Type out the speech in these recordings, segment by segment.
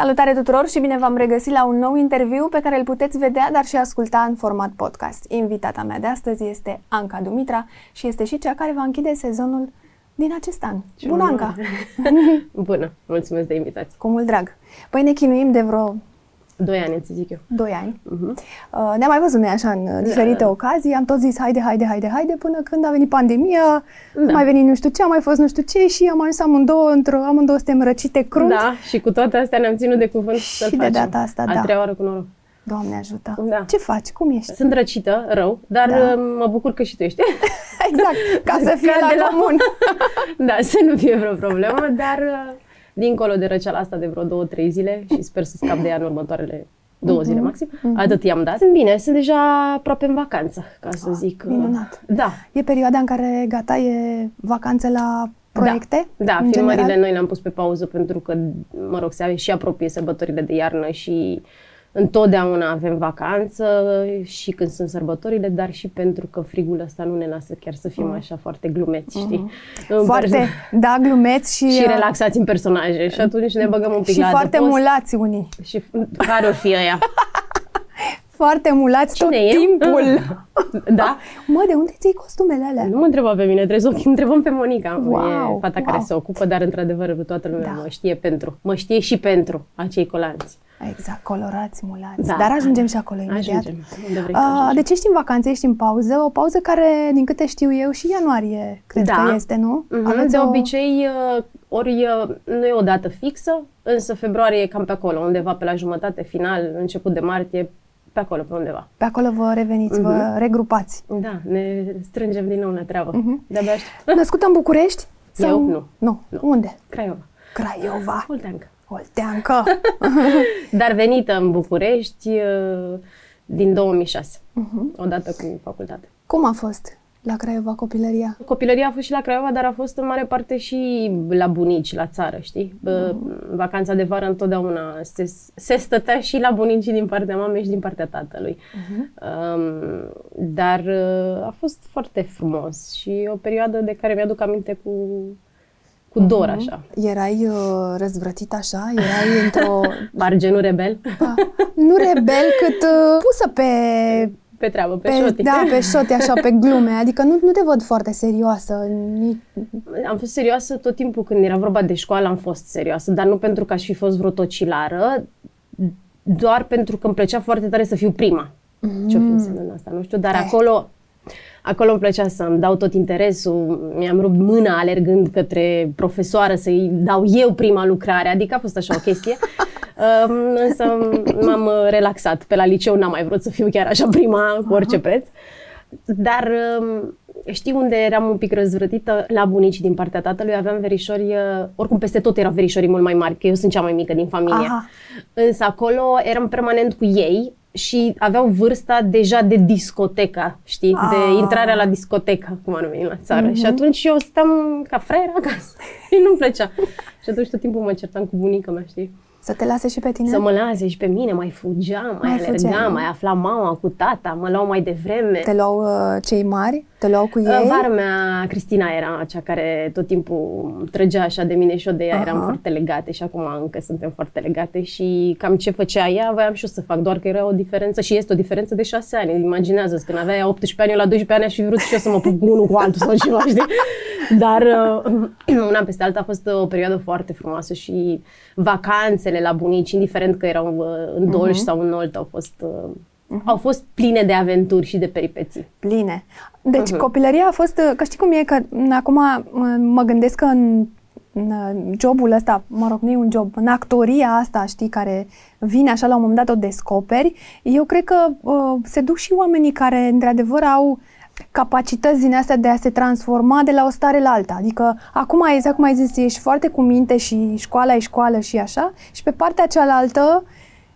Salutare tuturor și bine v-am regăsit la un nou interviu pe care îl puteți vedea, dar și asculta în format podcast. Invitata mea de astăzi este Anca Dumitra și este și cea care va închide sezonul din acest an. Ce Bună, onoare. Anca! Bună, mulțumesc de invitație. Cu mult drag! Păi ne chinuim de vreo Doi ani, îți zic eu. 2 ani. Mhm. Uh, Ne-am mai văzut noi așa în uh, diferite ocazii, am tot zis haide, haide, haide, haide, până când a venit pandemia, Da. a mai venit nu știu ce, a mai fost nu știu ce și am ajuns amândouă, într-o, amândouă suntem răcite crunt. Da, și cu toate astea ne-am ținut de cuvânt să-l de facem. data asta, A da. treia oară cu noroc. Doamne ajută! Da. Ce faci? Cum ești? Sunt răcită, rău, dar Da. uh, mă bucur că și tu ești. Exact, ca să fie Ca la de la- comun. da, să nu fie vreo problemă, dar uh, dincolo de răceala asta de vreo două, trei zile și sper să scap de ea în următoarele două Mhm. zile maxim, atât i-am dat. Sunt bine, sunt deja aproape în vacanță, ca să zic. uh, minunat. Da, E perioada în care gata, e vacanțe la proiecte? Da, da în filmările general? noi le-am pus pe pauză pentru că, mă rog, se și apropie sărbătorile de iarnă și întotdeauna avem vacanță și când sunt sărbătorile, dar și pentru că frigul ăsta nu ne lasă chiar să fim așa foarte glumeți, știi? În Mhm. Foarte, perso- da, glumeți și, și uh, relaxați în personaje și atunci ne băgăm un pic și la foarte adăpost. mulați unii. Și care or fi ăia? Foarte mulați tot Cine e? timpul. da? Mă, de unde ții costumele alea? Nu mă întreba pe mine, trebuie să o întrebăm pe Monica. Wow, e fata wow. care se ocupă, dar într-adevăr toată lumea Da. mă știe pentru. Mă știe și pentru acei colanți. Exact, colorați, mulați. Da. Dar ajungem și acolo imediat. Ajungem, unde vrei să Uh, ajungem. deci ești în vacanță, ești în pauză, o pauză care, din câte știu eu, și ianuarie cred Da. că este, nu? Mhm, Aveți De o- obicei, uh, ori uh, nu e o dată fixă, însă februarie e cam pe acolo, undeva pe la jumătate, final, început de martie, pe acolo, pe undeva. Pe acolo vă reveniți, vă Mhm. regrupați. Da, ne strângem din nou la treabă. Mhm. De-abia aștept. Născută în București? Eu? Nu. Nu. Nu. Unde? Craiova. Craiova. Olteancă. Olteancă. Dar venită în București uh, din 2006, Mhm. odată cu facultate. Cum a fost la Craiova copilăria? Copilăria a fost și la Craiova, dar a fost în mare parte și la bunici, la țară, știi? Bă, Vacanța de vară întotdeauna se, se stătea și la bunicii din partea mamei și din partea tatălui. Um, dar uh, a fost foarte frumos și o perioadă de care mi-aduc aminte cu, cu dor, așa. Erai uh, răzvrătit așa? Erai într-o... Margenul rebel, Da. Nu rebel, cât uh, pusă pe... pe treabă, pe, pe șotii. da, pe șote, așa, pe glume. Adică nu, nu te văd foarte serioasă. Nici... Am fost serioasă tot timpul când era vorba de școală, am fost serioasă, dar nu pentru că aș fi fost vreo tocilară, doar pentru că îmi plăcea foarte tare să fiu prima. Ce-o fi însemnând asta, nu știu, dar Eh. acolo, acolo îmi plăcea să-mi dau tot interesul, mi-am rupt mâna alergând către profesoară să-i dau eu prima lucrare, adică a fost așa o chestie. Um, însă m-am uh, relaxat. Pe la liceu n-am mai vrut să fiu chiar așa prima cu orice preț. Dar um, știi unde eram un pic răzvrătită? La bunici din partea tatălui aveam verișori, uh, oricum peste tot erau verișorii mult mai mari, că eu sunt cea mai mică din familie. Aha. Însă acolo eram permanent cu ei și aveau vârsta deja de discoteca, știi? Ah. De intrarea la discoteca, cum ar veni la țară. Și atunci eu stăm ca fraier acasă. Și nu-mi plăcea. Și atunci tot timpul mă certam cu bunica mea, știi? Să te lase și pe tine? Să mă lase și pe mine, mai fugeam, mai, Mai alergam, fugeai. mai afla mama cu tata, mă luau mai devreme. Te luau uh, cei mari? Te luau cu ei? Uh, Vara mea, Cristina, era cea care tot timpul trăgea așa de mine și eu de ea Aha. eram foarte legate și acum încă suntem foarte legate și cam ce făcea ea, voiam și eu să fac, doar că era o diferență și este o diferență de șase ani. Imaginează când avea ea 18 ani, eu la 12 ani aș fi vrut și eu să mă pup cu unul cu altul sau ceva, știi? Dar uh, una peste alta a fost o perioadă foarte frumoasă și vacanțele la bunici, indiferent că erau uh, în Dolj sau în Olt, au fost, uh, au fost pline de aventuri și de peripeții. Pline. Deci Mhm. copilăria a fost, că știi cum e, că m, acum m, mă gândesc că în, în jobul ăsta, mă rog, nu e un job, în actoria asta, știi, care vine așa la un moment dat, o descoperi, eu cred că uh, se duc și oamenii care, într-adevăr, au capacități din astea de a se transforma de la o stare la alta. Adică acum, exact cum ai zis, ești foarte cu minte și școala e școală și așa, și pe partea cealaltă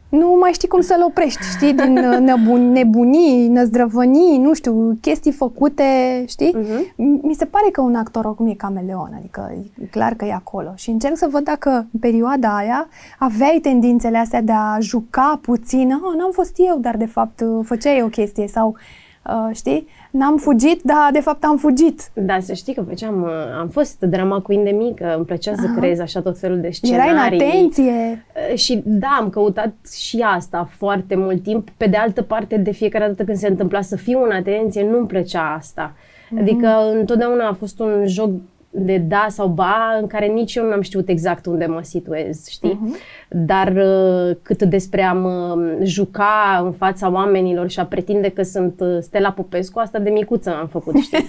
nu mai știi cum să-l oprești, știi, din uh, nebun, nebunii, năzdrăvănii, nu știu, chestii făcute, știi? Mhm. M- Mi se pare că un actor oricum e cameleon, adică e clar că e acolo. Și încerc să văd dacă în perioada aia aveai tendințele astea de a juca puțin, ah, n-am fost eu, dar de fapt uh, făceai o chestie sau uh, știi? N-am fugit, dar de fapt am fugit. Da, să știi că făceam, uh, am fost drama queen de mică, îmi plăcea să creez așa tot felul de scenarii. Erai în atenție. Uh, Și da, am căutat și asta foarte mult timp. Pe de altă parte, de fiecare dată când se întâmpla să fiu în atenție, nu-mi plăcea asta. Adică întotdeauna a fost un joc de da sau ba în care nici eu nu am știut exact unde mă situez, știi? Dar uh, cât despre a mă juca în fața oamenilor și a pretinde că sunt uh, Stella Popescu, asta de micuță am făcut, știi?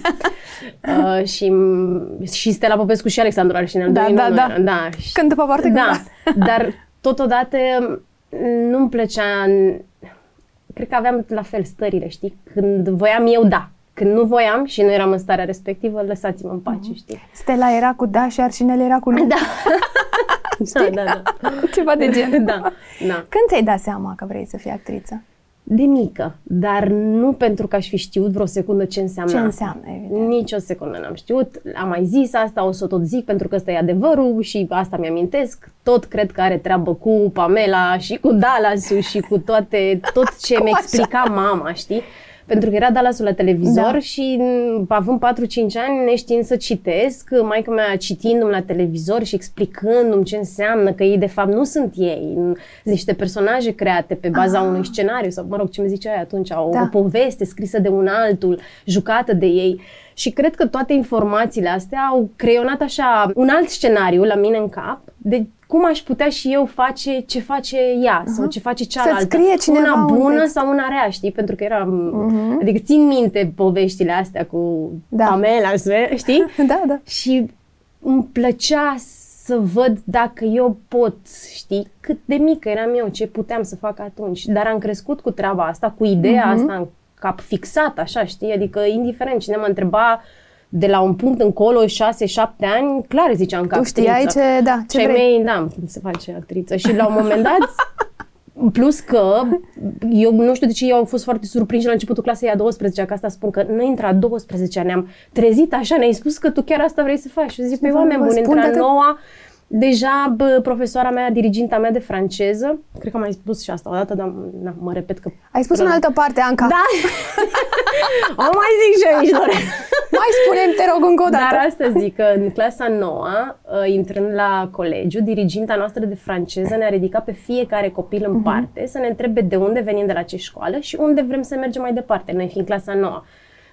uh, și, și Stella Popescu și Alexandru Arșinel. Da, doi da, nu da. eram, da. Și- Când după parte da, când dar totodată nu-mi plăcea, cred că aveam la fel stările, știi? Când voiam eu, da. Când nu voiam și nu eram în starea respectivă, lăsați-mă în pace, știi? Stella era cu da și Arșinel era cu nu. Da. da, da, da. Ceva de gen. Da, da. Când ți-ai dat seama că vrei să fii actriță? De mică, dar nu pentru că aș fi știut vreo secundă ce înseamnă Ce asta. înseamnă, evident. Nici o secundă n-am știut. Am mai zis asta, o să o tot zic pentru că ăsta e adevărul și asta mi-amintesc. Tot cred că are treabă cu Pamela și cu Dallas-ul și cu toate, tot ce Cum mi așa? explica mama, știi? Pentru că era Dallas-ul la televizor Da. și m, având 4-5 ani, neștiind să citesc, maica mea citindu-mi la televizor și explicându-mi ce înseamnă că ei de fapt nu sunt ei, sunt niște personaje create pe baza Ah. unui scenariu sau, mă rog, ce mi zicea aia atunci, o, Da. o poveste scrisă de un altul, jucată de ei. Și cred că toate informațiile astea au creionat așa un alt scenariu la mine în cap de cum aș putea și eu face ce face ea sau ce face cealaltă. scrie cineva una un bună text. sau una rea, știi? Pentru că eram... Adică țin minte poveștile astea cu Da. Pamela, știi? Da, da. Și îmi plăcea să văd dacă eu pot, știi, cât de mică eram eu, ce puteam să fac atunci. Dar am crescut cu treaba asta, cu ideea Mhm. asta în cap fixat, așa, știi? Adică, indiferent, cine mă întreba de la un punct încolo, 6-7 ani, clar ziceam că Tu actriță. știai ce, da, ce Și ai vrei. mei, da, cum se face actriță. Și la un moment dat, plus că, eu nu știu de ce eu au fost foarte surprinși la începutul clasei a 12 că asta spun că noi între a 12 ne-am trezit așa, ne-ai spus că tu chiar asta vrei să faci. Și eu zic, păi Vă- oameni vă buni, spun între a de atât- noua, deja bă, profesoara mea, diriginta mea de franceză, cred că am mai spus și asta odată, dar na, mă repet că... Ai spus în altă parte, Anca. Da! o mai zic și eu aici, Lorena. Mai spune te rog, încă o dată. Dar asta zic că în clasa nouă, uh, intrând la colegiu, diriginta noastră de franceză ne-a ridicat pe fiecare copil Mhm. în parte să ne întrebe de unde venim de la ce școală și unde vrem să mergem mai departe, noi fiind clasa nouă.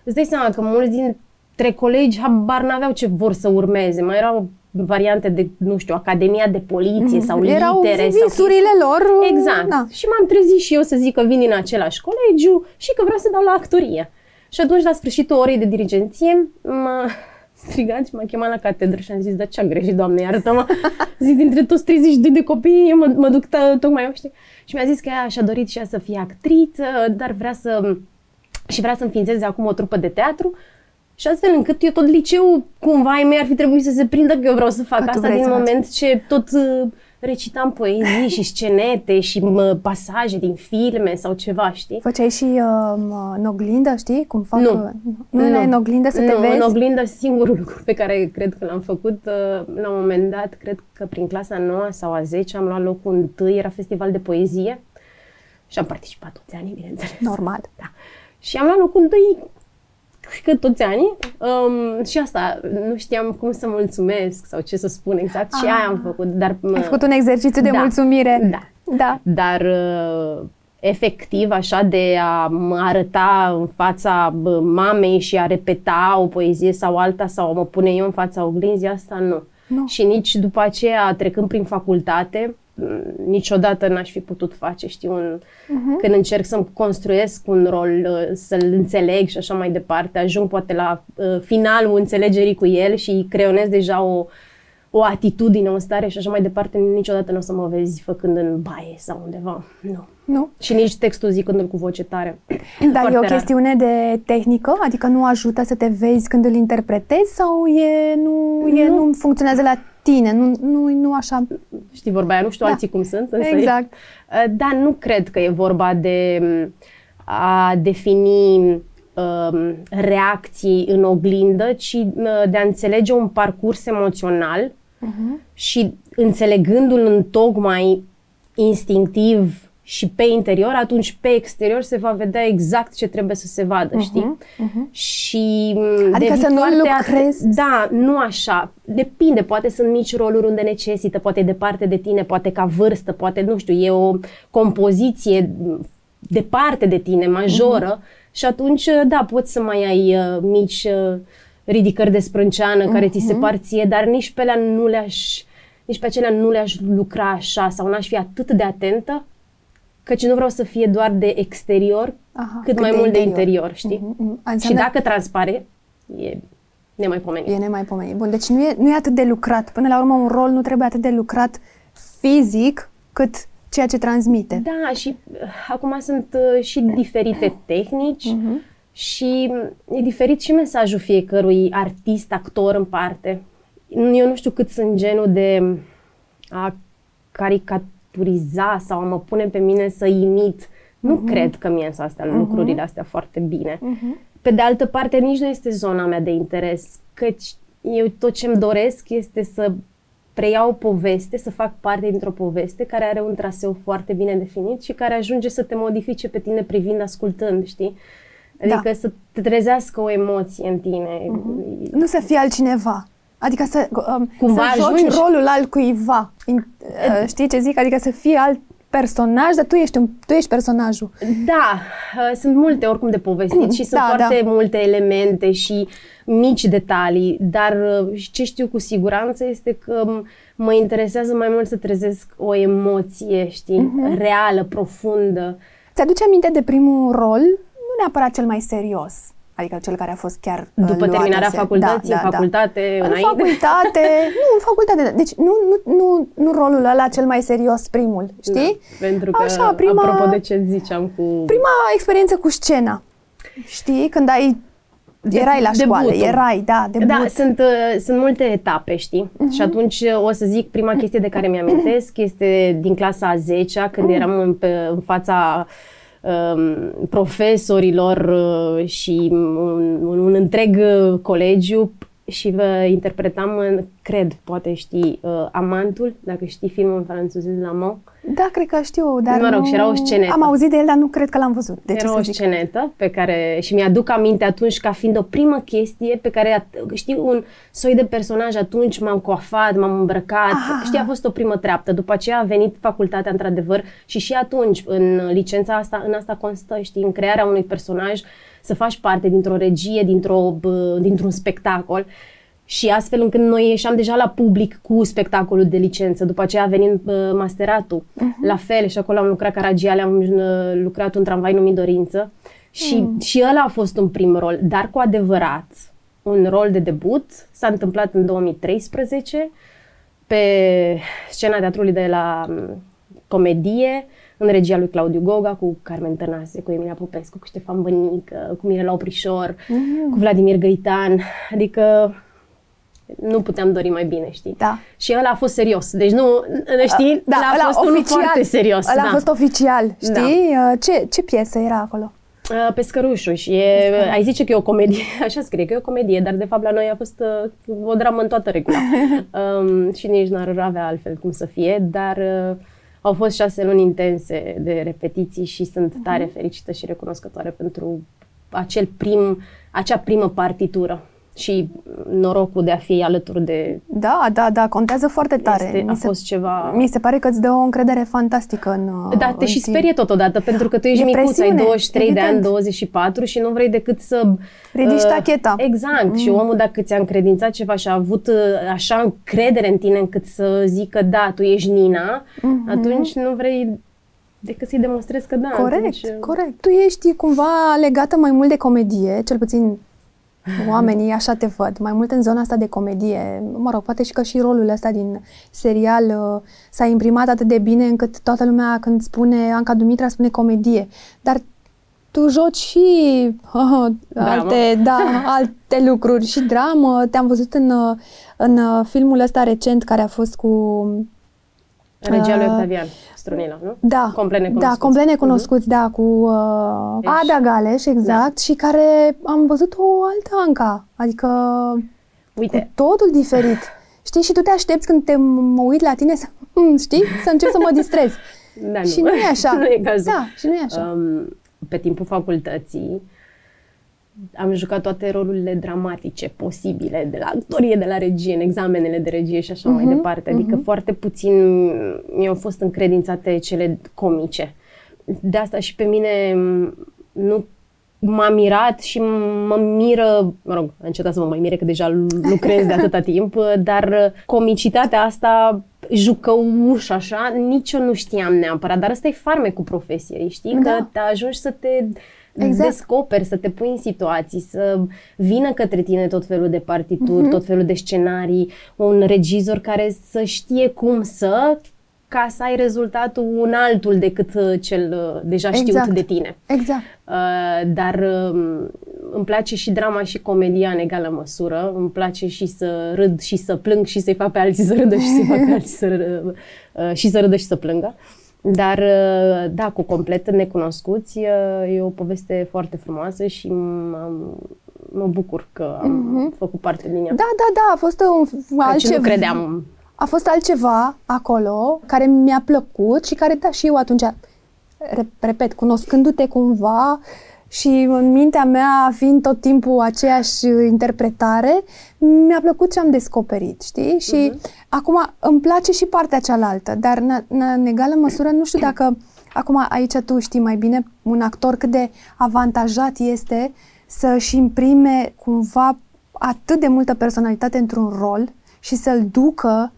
Îți dai seama că mulți dintre colegi habar n-aveau ce vor să urmeze, mai erau variante de, nu știu, Academia de Poliție sau Mhm. Erau litere. sau visurile lor. Exact. Da. Și m-am trezit și eu să zic că vin din același colegiu și că vreau să dau la actorie. Și atunci, la sfârșitul orei de dirigenție, m-a strigat și m-a chemat la catedră și am zis, da ce am greșit, doamne, iartă-mă. Zic, dintre toți 32 de copii, eu mă, mă duc t- tocmai eu, știi? Și mi-a zis că ea și-a dorit și ea să fie actriță, dar vrea să... și vrea să înființeze acum o trupă de teatru. Și astfel încât eu tot liceul, cumva, ai mei ar fi trebuit să se prindă că eu vreau să fac Că tu asta vrei din să faci. moment ce tot uh, recitam poezii și scenete și mă, pasaje din filme sau ceva, știi? Făceai și uh, în oglindă, știi? Cum fac? Nu. uh, Nu, nu. în oglindă să te nu, vezi? în oglindă singurul lucru pe care cred că l-am făcut, uh, la un moment dat, cred că prin clasa 9 sau a 10 am luat locul întâi, era festival de poezie și am participat toți anii, bineînțeles. Normal. Da. Și am luat locul întâi că toți anii um, și asta, nu știam cum să mulțumesc sau ce să spun exact și Ah. aia am făcut. Dar, Ai făcut un exercițiu de Da. mulțumire. Da. Da. Dar uh, efectiv așa de a mă arăta în fața bă, mamei și a repeta o poezie sau alta sau a mă pune eu în fața oglinzii, asta nu. Nu. Și nici după aceea, trecând prin facultate, m, niciodată n-aș fi putut face, știi, un, Mhm. când încerc să-mi construiesc un rol, uh, să-l înțeleg și așa mai departe, ajung poate la uh, finalul înțelegerii cu el și creionez deja o, o atitudine, o stare și așa mai departe, niciodată nu o să mă vezi făcând în baie sau undeva. Nu. Nu? Și nici textul zicându-l cu voce tare. Dar Foarte e o rar. chestiune de tehnică? Adică nu ajută să te vezi când îl interpretezi sau e, nu, e, Nu. nu funcționează la tine? Nu, nu, nu așa? Știi vorba aia, nu știu Da. alții cum sunt. Însă Exact. E, dar nu cred că e vorba de m, a defini um, reacții în oglindă, ci uh, de a înțelege un parcurs emoțional Mhm. și înțelegându-l în tocmai instinctiv și pe interior, atunci pe exterior se va vedea exact ce trebuie să se vadă, uh-huh, știi? Uh-huh. Și adică să nu lucrezi. Da, nu așa. Depinde, poate sunt mici roluri unde necesită, poate departe de tine, poate ca vârstă, poate, nu știu, e o compoziție departe de tine, majoră uh-huh. și atunci, da, poți să mai ai uh, mici uh, ridicări de sprânceană uh-huh. care ți se par ție, dar nici pe alea nu le-aș nici pe acelea nu le-aș lucra așa sau n-aș fi atât de atentă căci nu vreau să fie doar de exterior, Aha, cât mai de mult interior. de interior, știi? Mm-hmm. Înseamnă... Și dacă transpare, e nemaipomenit. E nemaipomenit. Bun, deci nu e, nu e atât de lucrat. Până la urmă, un rol nu trebuie atât de lucrat fizic cât ceea ce transmite. Da, și uh, acum sunt uh, și diferite tehnici uh-huh. și e diferit și mesajul fiecărui artist, actor în parte. Eu nu știu cât sunt genul de a caricat turiza sau a mă pune pe mine să imit. Nu uh-huh. cred că mie să astea uh-huh. lucrurile astea foarte bine. Uh-huh. Pe de altă parte, nici nu este zona mea de interes, căci eu tot ce îmi doresc este să preiau o poveste, să fac parte dintr-o poveste care are un traseu foarte bine definit și care ajunge să te modifice pe tine privind, ascultând, știi? Adică da. să te trezească o emoție în tine. Uh-huh. Nu să fie altcineva. Adică să, um, Cumva să joci ajungi... rolul altcuiva. In, uh, știi ce zic? Adică să fie alt personaj, dar tu ești, un, tu ești personajul. Da, uh, sunt multe oricum de povestit și sunt da, foarte da. multe elemente și mici detalii, dar uh, ce știu cu siguranță este că mă interesează mai mult să trezesc o emoție, știi, uh-huh. reală, profundă. Ți-aduce aminte de primul rol? Nu neapărat cel mai serios, Adică cel care a fost chiar uh, După terminarea se... facultății, da, da, în da. facultate, da. înainte? În facultate, nu, în facultate. Deci nu, nu, nu, nu rolul ăla cel mai serios, primul, știi? Da, pentru că, Așa, prima, apropo de ce ziceam cu... Prima experiență cu scena, știi? Când ai Erai la școală, debutul. erai, da, debut. Da, sunt, uh, sunt multe etape, știi? Uh-huh. Și atunci uh, o să zic, prima chestie de care mi-amintesc este din clasa a 10 când uh-huh. eram în, pe, în fața uh, Um, profesorilor uh, și un, un întreg uh, colegiu și vă interpretam, în, cred, poate știi, uh, Amantul, dacă știi filmul în francezez La Mont. Da, cred că știu, dar Mă rog, nu... și era o scenetă. Am auzit de el, dar nu cred că l-am văzut. De era ce o zic? scenetă pe care, și mi-aduc aminte atunci ca fiind o primă chestie pe care, știi, un soi de personaj atunci m-am coafat, m-am îmbrăcat, Aha. știi, a fost o primă treaptă. După aceea a venit facultatea, într-adevăr, și și atunci, în licența asta, în asta constă, știi, în crearea unui personaj, să faci parte dintr-o regie, dintr-o, dintr-un spectacol și astfel încât noi ieșeam deja la public cu spectacolul de licență, după aceea venind uh, masteratul. Uh-huh. La fel, și acolo am lucrat ca ragiale, am uh, lucrat un tramvai numit Dorință și, mm. și ăla a fost un prim rol, dar cu adevărat, un rol de debut s-a întâmplat în 2013 pe scena teatrului de la um, comedie, în regia lui Claudiu Goga, cu Carmen Tănase, cu Emilia Popescu, cu Ștefan Bănică, cu Mirela Oprișor, mm. cu Vladimir Găitan. Adică nu puteam dori mai bine, știi? Da. Și ăla a fost serios. Deci nu, știi, da, ăla a fost oficial, unul foarte serios. Ăla da. a fost oficial, da. știi? Da. Ce, ce piesă era acolo? Uh, Pescărușul și e, ai zice că e o comedie, așa scrie că e o comedie, dar de fapt la noi a fost uh, o dramă în toată regula. um, și nici n-ar avea altfel cum să fie, dar uh, au fost șase luni intense de repetiții și sunt uh-huh. tare fericită și recunoscătoare pentru acel prim, acea primă partitură și norocul de a fi alături de... Da, da, da, contează foarte tare. Este, a fost ceva... Mi se pare că îți dă o încredere fantastică în... Da, te în și sperie totodată, pentru că tu ești e micuț, presiune, ai 23 evident. de ani, 24 și nu vrei decât să... Ridici uh, tacheta. Exact. Mm. Și omul dacă ți-a încredințat ceva și a avut uh, așa încredere în tine încât să zică da, tu ești Nina, mm-hmm. atunci nu vrei decât să-i demonstrezi că da. Corect, atunci... Uh, corect. Tu ești cumva legată mai mult de comedie, cel puțin Oamenii așa te văd, mai mult în zona asta de comedie. Mă rog, poate și că și rolul ăsta din serial uh, s-a imprimat atât de bine încât toată lumea când spune Anca Dumitra spune comedie. Dar tu joci și uh, alte, da, alte lucruri și dramă. Te-am văzut în, uh, în uh, filmul ăsta recent care a fost cu Regia lui Octavian Strunila, nu? Da. Complet necunoscuți. Da, complet necunoscuți, uh-huh. da, cu uh, Ada Galeș, exact, da. și care am văzut o altă Anca, adică Uite. cu totul diferit. Știi, și tu te aștepți când te mă uit la tine să, știi, să încep să mă distrez. Da, nu. Și nu e așa. nu e cazul. Da, și nu e așa. Um, pe timpul facultății am jucat toate rolurile dramatice posibile, de la actorie, de la regie, în examenele de regie și așa uh-huh, mai departe. Adică uh-huh. foarte puțin mi-au fost încredințate cele comice. De asta și pe mine nu m-a mirat și mă miră, mă rog, am încetat să mă mai mire că deja lucrez de atâta timp, dar comicitatea asta jucăuș așa, nici eu nu știam neapărat, dar ăsta e farme cu profesie, știi? Da. Că te ajungi să te exact. descoperi, să te pui în situații, să vină către tine tot felul de partituri, uh-huh. tot felul de scenarii, un regizor care să știe cum să ca să ai rezultatul un altul decât uh, cel uh, deja știut exact. de tine. Exact. Uh, dar uh, îmi place și drama și comedia în egală măsură. Îmi place și să râd și să plâng și să-i fac pe alții să râdă și să-i fac pe alții să, uh, și să râdă și să plângă. Dar, uh, da, cu complet necunoscuți, uh, e o poveste foarte frumoasă și m- mă bucur că am mm-hmm. făcut parte din ea. Da, da, da, a fost un altceva. nu credeam. A fost altceva acolo care mi-a plăcut și care, da, și eu atunci, repet, cunoscându-te cumva, uh, și în mintea mea, fiind tot timpul aceeași interpretare, mi-a plăcut ce am descoperit, știi? Și uh-huh. acum îmi place și partea cealaltă, dar în, în egală măsură nu știu dacă acum aici tu știi mai bine un actor cât de avantajat este să-și imprime cumva atât de multă personalitate într-un rol și să-l ducă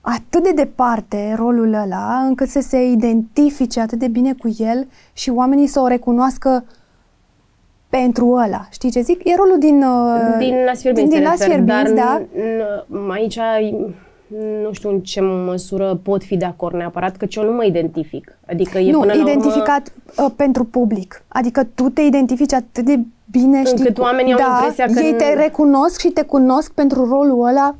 atât de departe rolul ăla, încât să se identifice atât de bine cu el și oamenii să o recunoască pentru ăla. Știi ce zic? E rolul din... Uh, din Las Fierbinți, din, din Las Fierbinți, dar da? N- aici nu știu în ce măsură pot fi de acord neapărat, că eu nu mă identific. Adică e nu, până identificat la urmă... uh, pentru public. Adică tu te identifici atât de bine, știi? Încât oamenii da, au impresia că... ei te recunosc și te cunosc pentru rolul ăla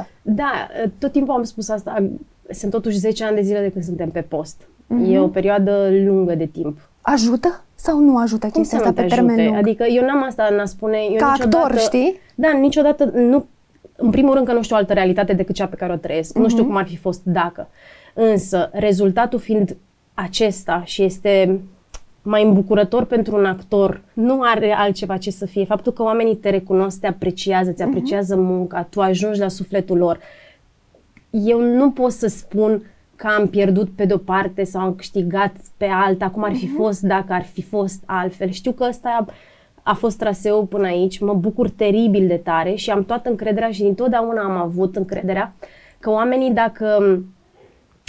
100%. Da, tot timpul am spus asta. Sunt totuși 10 ani de zile de când suntem pe post. Mm-hmm. E o perioadă lungă de timp. Ajută? sau nu ajută Cum chestia asta pe ajute? termen lung? Adică eu n-am asta în a spune... Eu Ca niciodată, actor, știi? Da, niciodată nu... În primul rând că nu știu altă realitate decât cea pe care o trăiesc. Uh-huh. Nu știu mhm. cum ar fi fost dacă. Însă, rezultatul fiind acesta și este mai îmbucurător pentru un actor, nu are altceva ce să fie. Faptul că oamenii te recunosc, te apreciază, ți mhm. apreciază uh-huh. munca, tu ajungi la sufletul lor. Eu nu pot să spun că am pierdut pe de-o parte sau am câștigat pe alta, cum ar fi uh-huh. fost dacă ar fi fost altfel. Știu că ăsta a, a fost traseul până aici, mă bucur teribil de tare și am toată încrederea și întotdeauna am avut încrederea că oamenii dacă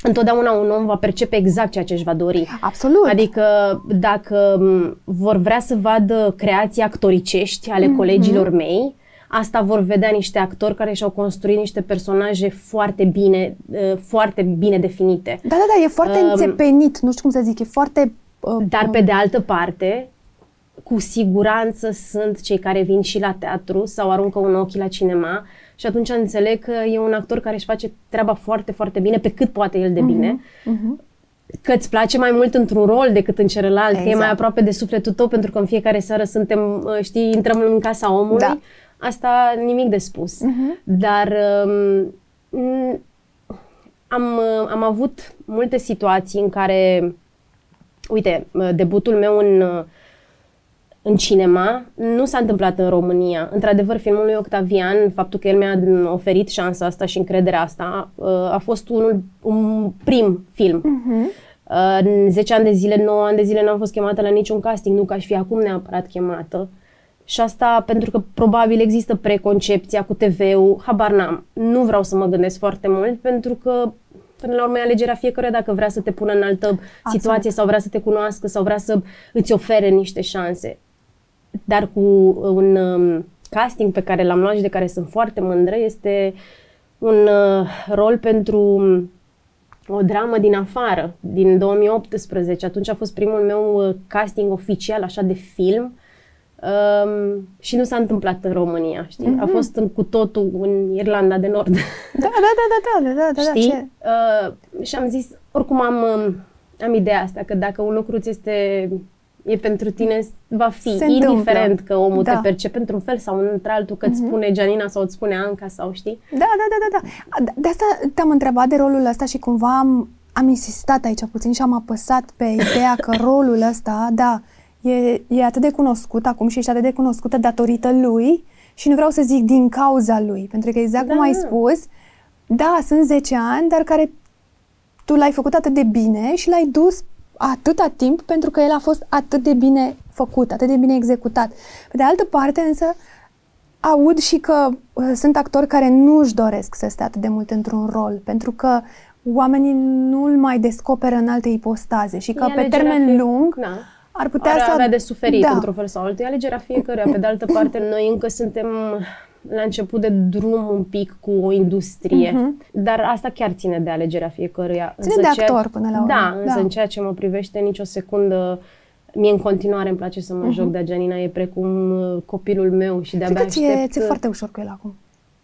întotdeauna un om va percepe exact ceea ce își va dori. Absolut. Adică dacă vor vrea să vadă creații actoricești ale mm-hmm. colegilor mei, Asta vor vedea niște actori care și-au construit niște personaje foarte bine, uh, foarte bine definite. Da, da, da, e foarte um, înțepenit, nu știu cum să zic, e foarte... Uh, dar pe de altă parte, cu siguranță sunt cei care vin și la teatru sau aruncă un ochi la cinema și atunci înțeleg că e un actor care își face treaba foarte, foarte bine, pe cât poate el de bine. Uh-huh, uh-huh că îți place mai mult într-un rol decât în celălalt, exact. că e mai exact. aproape de sufletul tău, pentru că în fiecare seară suntem, uh, știi, intrăm în casa omului. Da. Asta nimic de spus. Uh-huh. Dar um, am, am avut multe situații în care, uite, debutul meu în, în cinema nu s-a întâmplat în România. Într-adevăr, filmul lui Octavian, faptul că el mi-a oferit șansa asta și încrederea asta, uh, a fost unul, un prim film. Uh-huh. În 10 ani de zile, 9 ani de zile n-am fost chemată la niciun casting, nu că aș fi acum neapărat chemată. Și asta pentru că probabil există preconcepția cu TV-ul, habar n-am. Nu vreau să mă gândesc foarte mult pentru că până la urmă e alegerea fiecare dacă vrea să te pună în altă Absolut. situație sau vrea să te cunoască sau vrea să îți ofere niște șanse. Dar cu un um, casting pe care l-am luat și de care sunt foarte mândră este un uh, rol pentru um, o dramă din afară, din 2018. Atunci a fost primul meu uh, casting oficial, așa, de film Um, și nu s-a întâmplat în România, știi? Mm-hmm. A mhm. fost în, cu totul în Irlanda de Nord. Da, da, da, da, da, da, da, știi? Da, ce? Uh, și am zis, oricum am, um, am ideea asta, că dacă un lucru ți este e pentru tine, va fi, Se indiferent întâmplă. că omul da. te percepe într-un fel sau într-altul, că îți mm-hmm. spune Gianina sau îți spune Anca sau știi? Da, da, da, da, da. De asta te-am întrebat de rolul ăsta și cumva am am insistat aici puțin și am apăsat pe ideea că rolul ăsta, da, e, e atât de cunoscut acum și ești atât de cunoscută datorită lui și nu vreau să zic din cauza lui, pentru că exact da, cum ai spus, da, sunt 10 ani, dar care tu l-ai făcut atât de bine și l-ai dus atâta timp pentru că el a fost atât de bine făcut, atât de bine executat. Pe de altă parte, însă, aud și că uh, sunt actori care nu își doresc să stea atât de mult într-un rol, pentru că oamenii nu îl mai descoperă în alte ipostaze și că pe termen fi... lung da. Ar putea ar să... avea de suferit da. într-un fel sau altul. E alegerea fiecăruia. Pe de altă parte, noi încă suntem la început de drum un pic cu o industrie, uh-huh. dar asta chiar ține de alegerea fiecăruia. Ține însă de ceea... actor până la urmă. Da, însă da. în ceea ce mă privește, nicio secundă Mie în continuare îmi place să mă uh-huh. joc de Gianina, e precum uh, copilul meu și de-abia Cred că aștept... ție, ți-e foarte ușor cu el acum.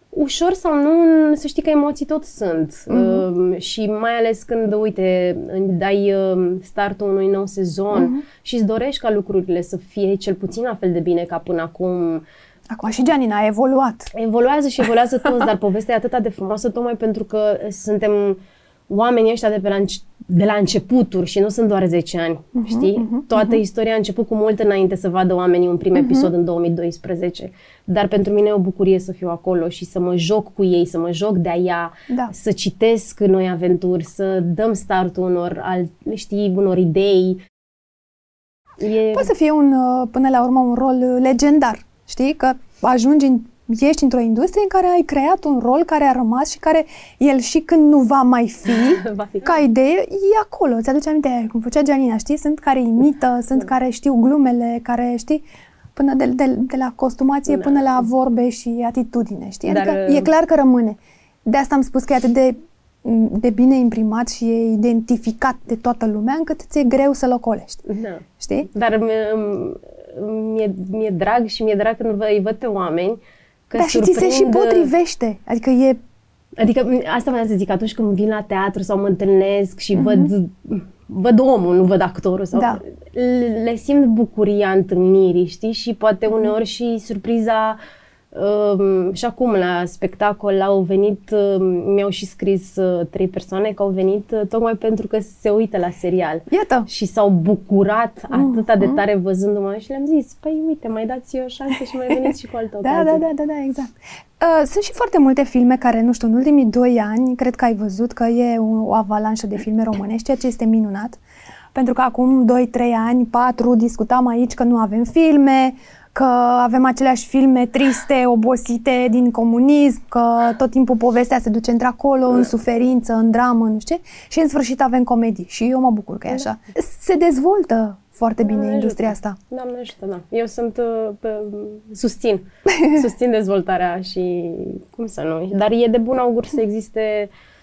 Ușor sau nu, să știi că emoții tot sunt. Uh-huh. Uh, și mai ales când, uite, dai uh, startul unui nou sezon uh-huh. și îți dorești ca lucrurile să fie cel puțin la fel de bine ca până acum. Acum și Gianina a evoluat. Evoluează și evoluează toți, dar povestea e atât de frumoasă tocmai pentru că suntem oamenii ăștia de, pe la, de la începuturi și nu sunt doar 10 ani, uh-huh, știi? Uh-huh, Toată uh-huh. istoria a început cu mult înainte să vadă oamenii un prim uh-huh. episod în 2012. Dar pentru mine e o bucurie să fiu acolo și să mă joc cu ei, să mă joc de-a ea, da. să citesc noi aventuri, să dăm startul unor, al, știi, unor idei. E... Poate să fie un, uh, până la urmă un rol legendar, știi? Că ajungi în ești într-o industrie în care ai creat un rol care a rămas și care el și când nu va mai fi, va fi. ca idee, e acolo. Îți aduce aminte cum făcea Gianina, știi? Sunt care imită, sunt care știu glumele, care, știi, până de, de, de la costumație da. până la vorbe și atitudine, știi? Adică Dar, e clar că rămâne. De asta am spus că e atât de, de bine imprimat și e identificat de toată lumea încât ți-e greu să-l ocolești. Da. Știi? Dar mi-e, mi-e drag și mi-e drag când îi văd pe oameni Că Dar și ți se și potrivește. Adică e... Adică asta vreau să zic, atunci când vin la teatru sau mă întâlnesc și mm-hmm. văd, văd omul, nu văd actorul, sau da. le simt bucuria întâlnirii, știi? Și poate mhm. uneori și surpriza Uh, și acum la spectacol au venit, uh, mi-au și scris uh, trei persoane că au venit uh, tocmai pentru că se uită la serial. Iată! Și s-au bucurat uh, atâta uh, de tare văzându-mă și le-am zis, păi uite, mai dați o șansă și mai veniți și cu altă da, da, da, da, da, exact. Uh, sunt și foarte multe filme care, nu știu, în ultimii doi ani, cred că ai văzut că e o, o avalanșă de filme românești, ceea ce este minunat. Pentru că acum 2-3 ani, 4, discutam aici că nu avem filme, că avem aceleași filme triste, obosite din comunism, că tot timpul povestea se duce într-acolo, în suferință, în dramă, nu știu ce, și în sfârșit avem comedii. Și eu mă bucur că e așa. Se dezvoltă foarte bine Doamne industria ajută. asta. Doamne ajută, da. Eu sunt, uh, pe, susțin, susțin dezvoltarea și cum să nu. Dar e de bun augur să existe Uh,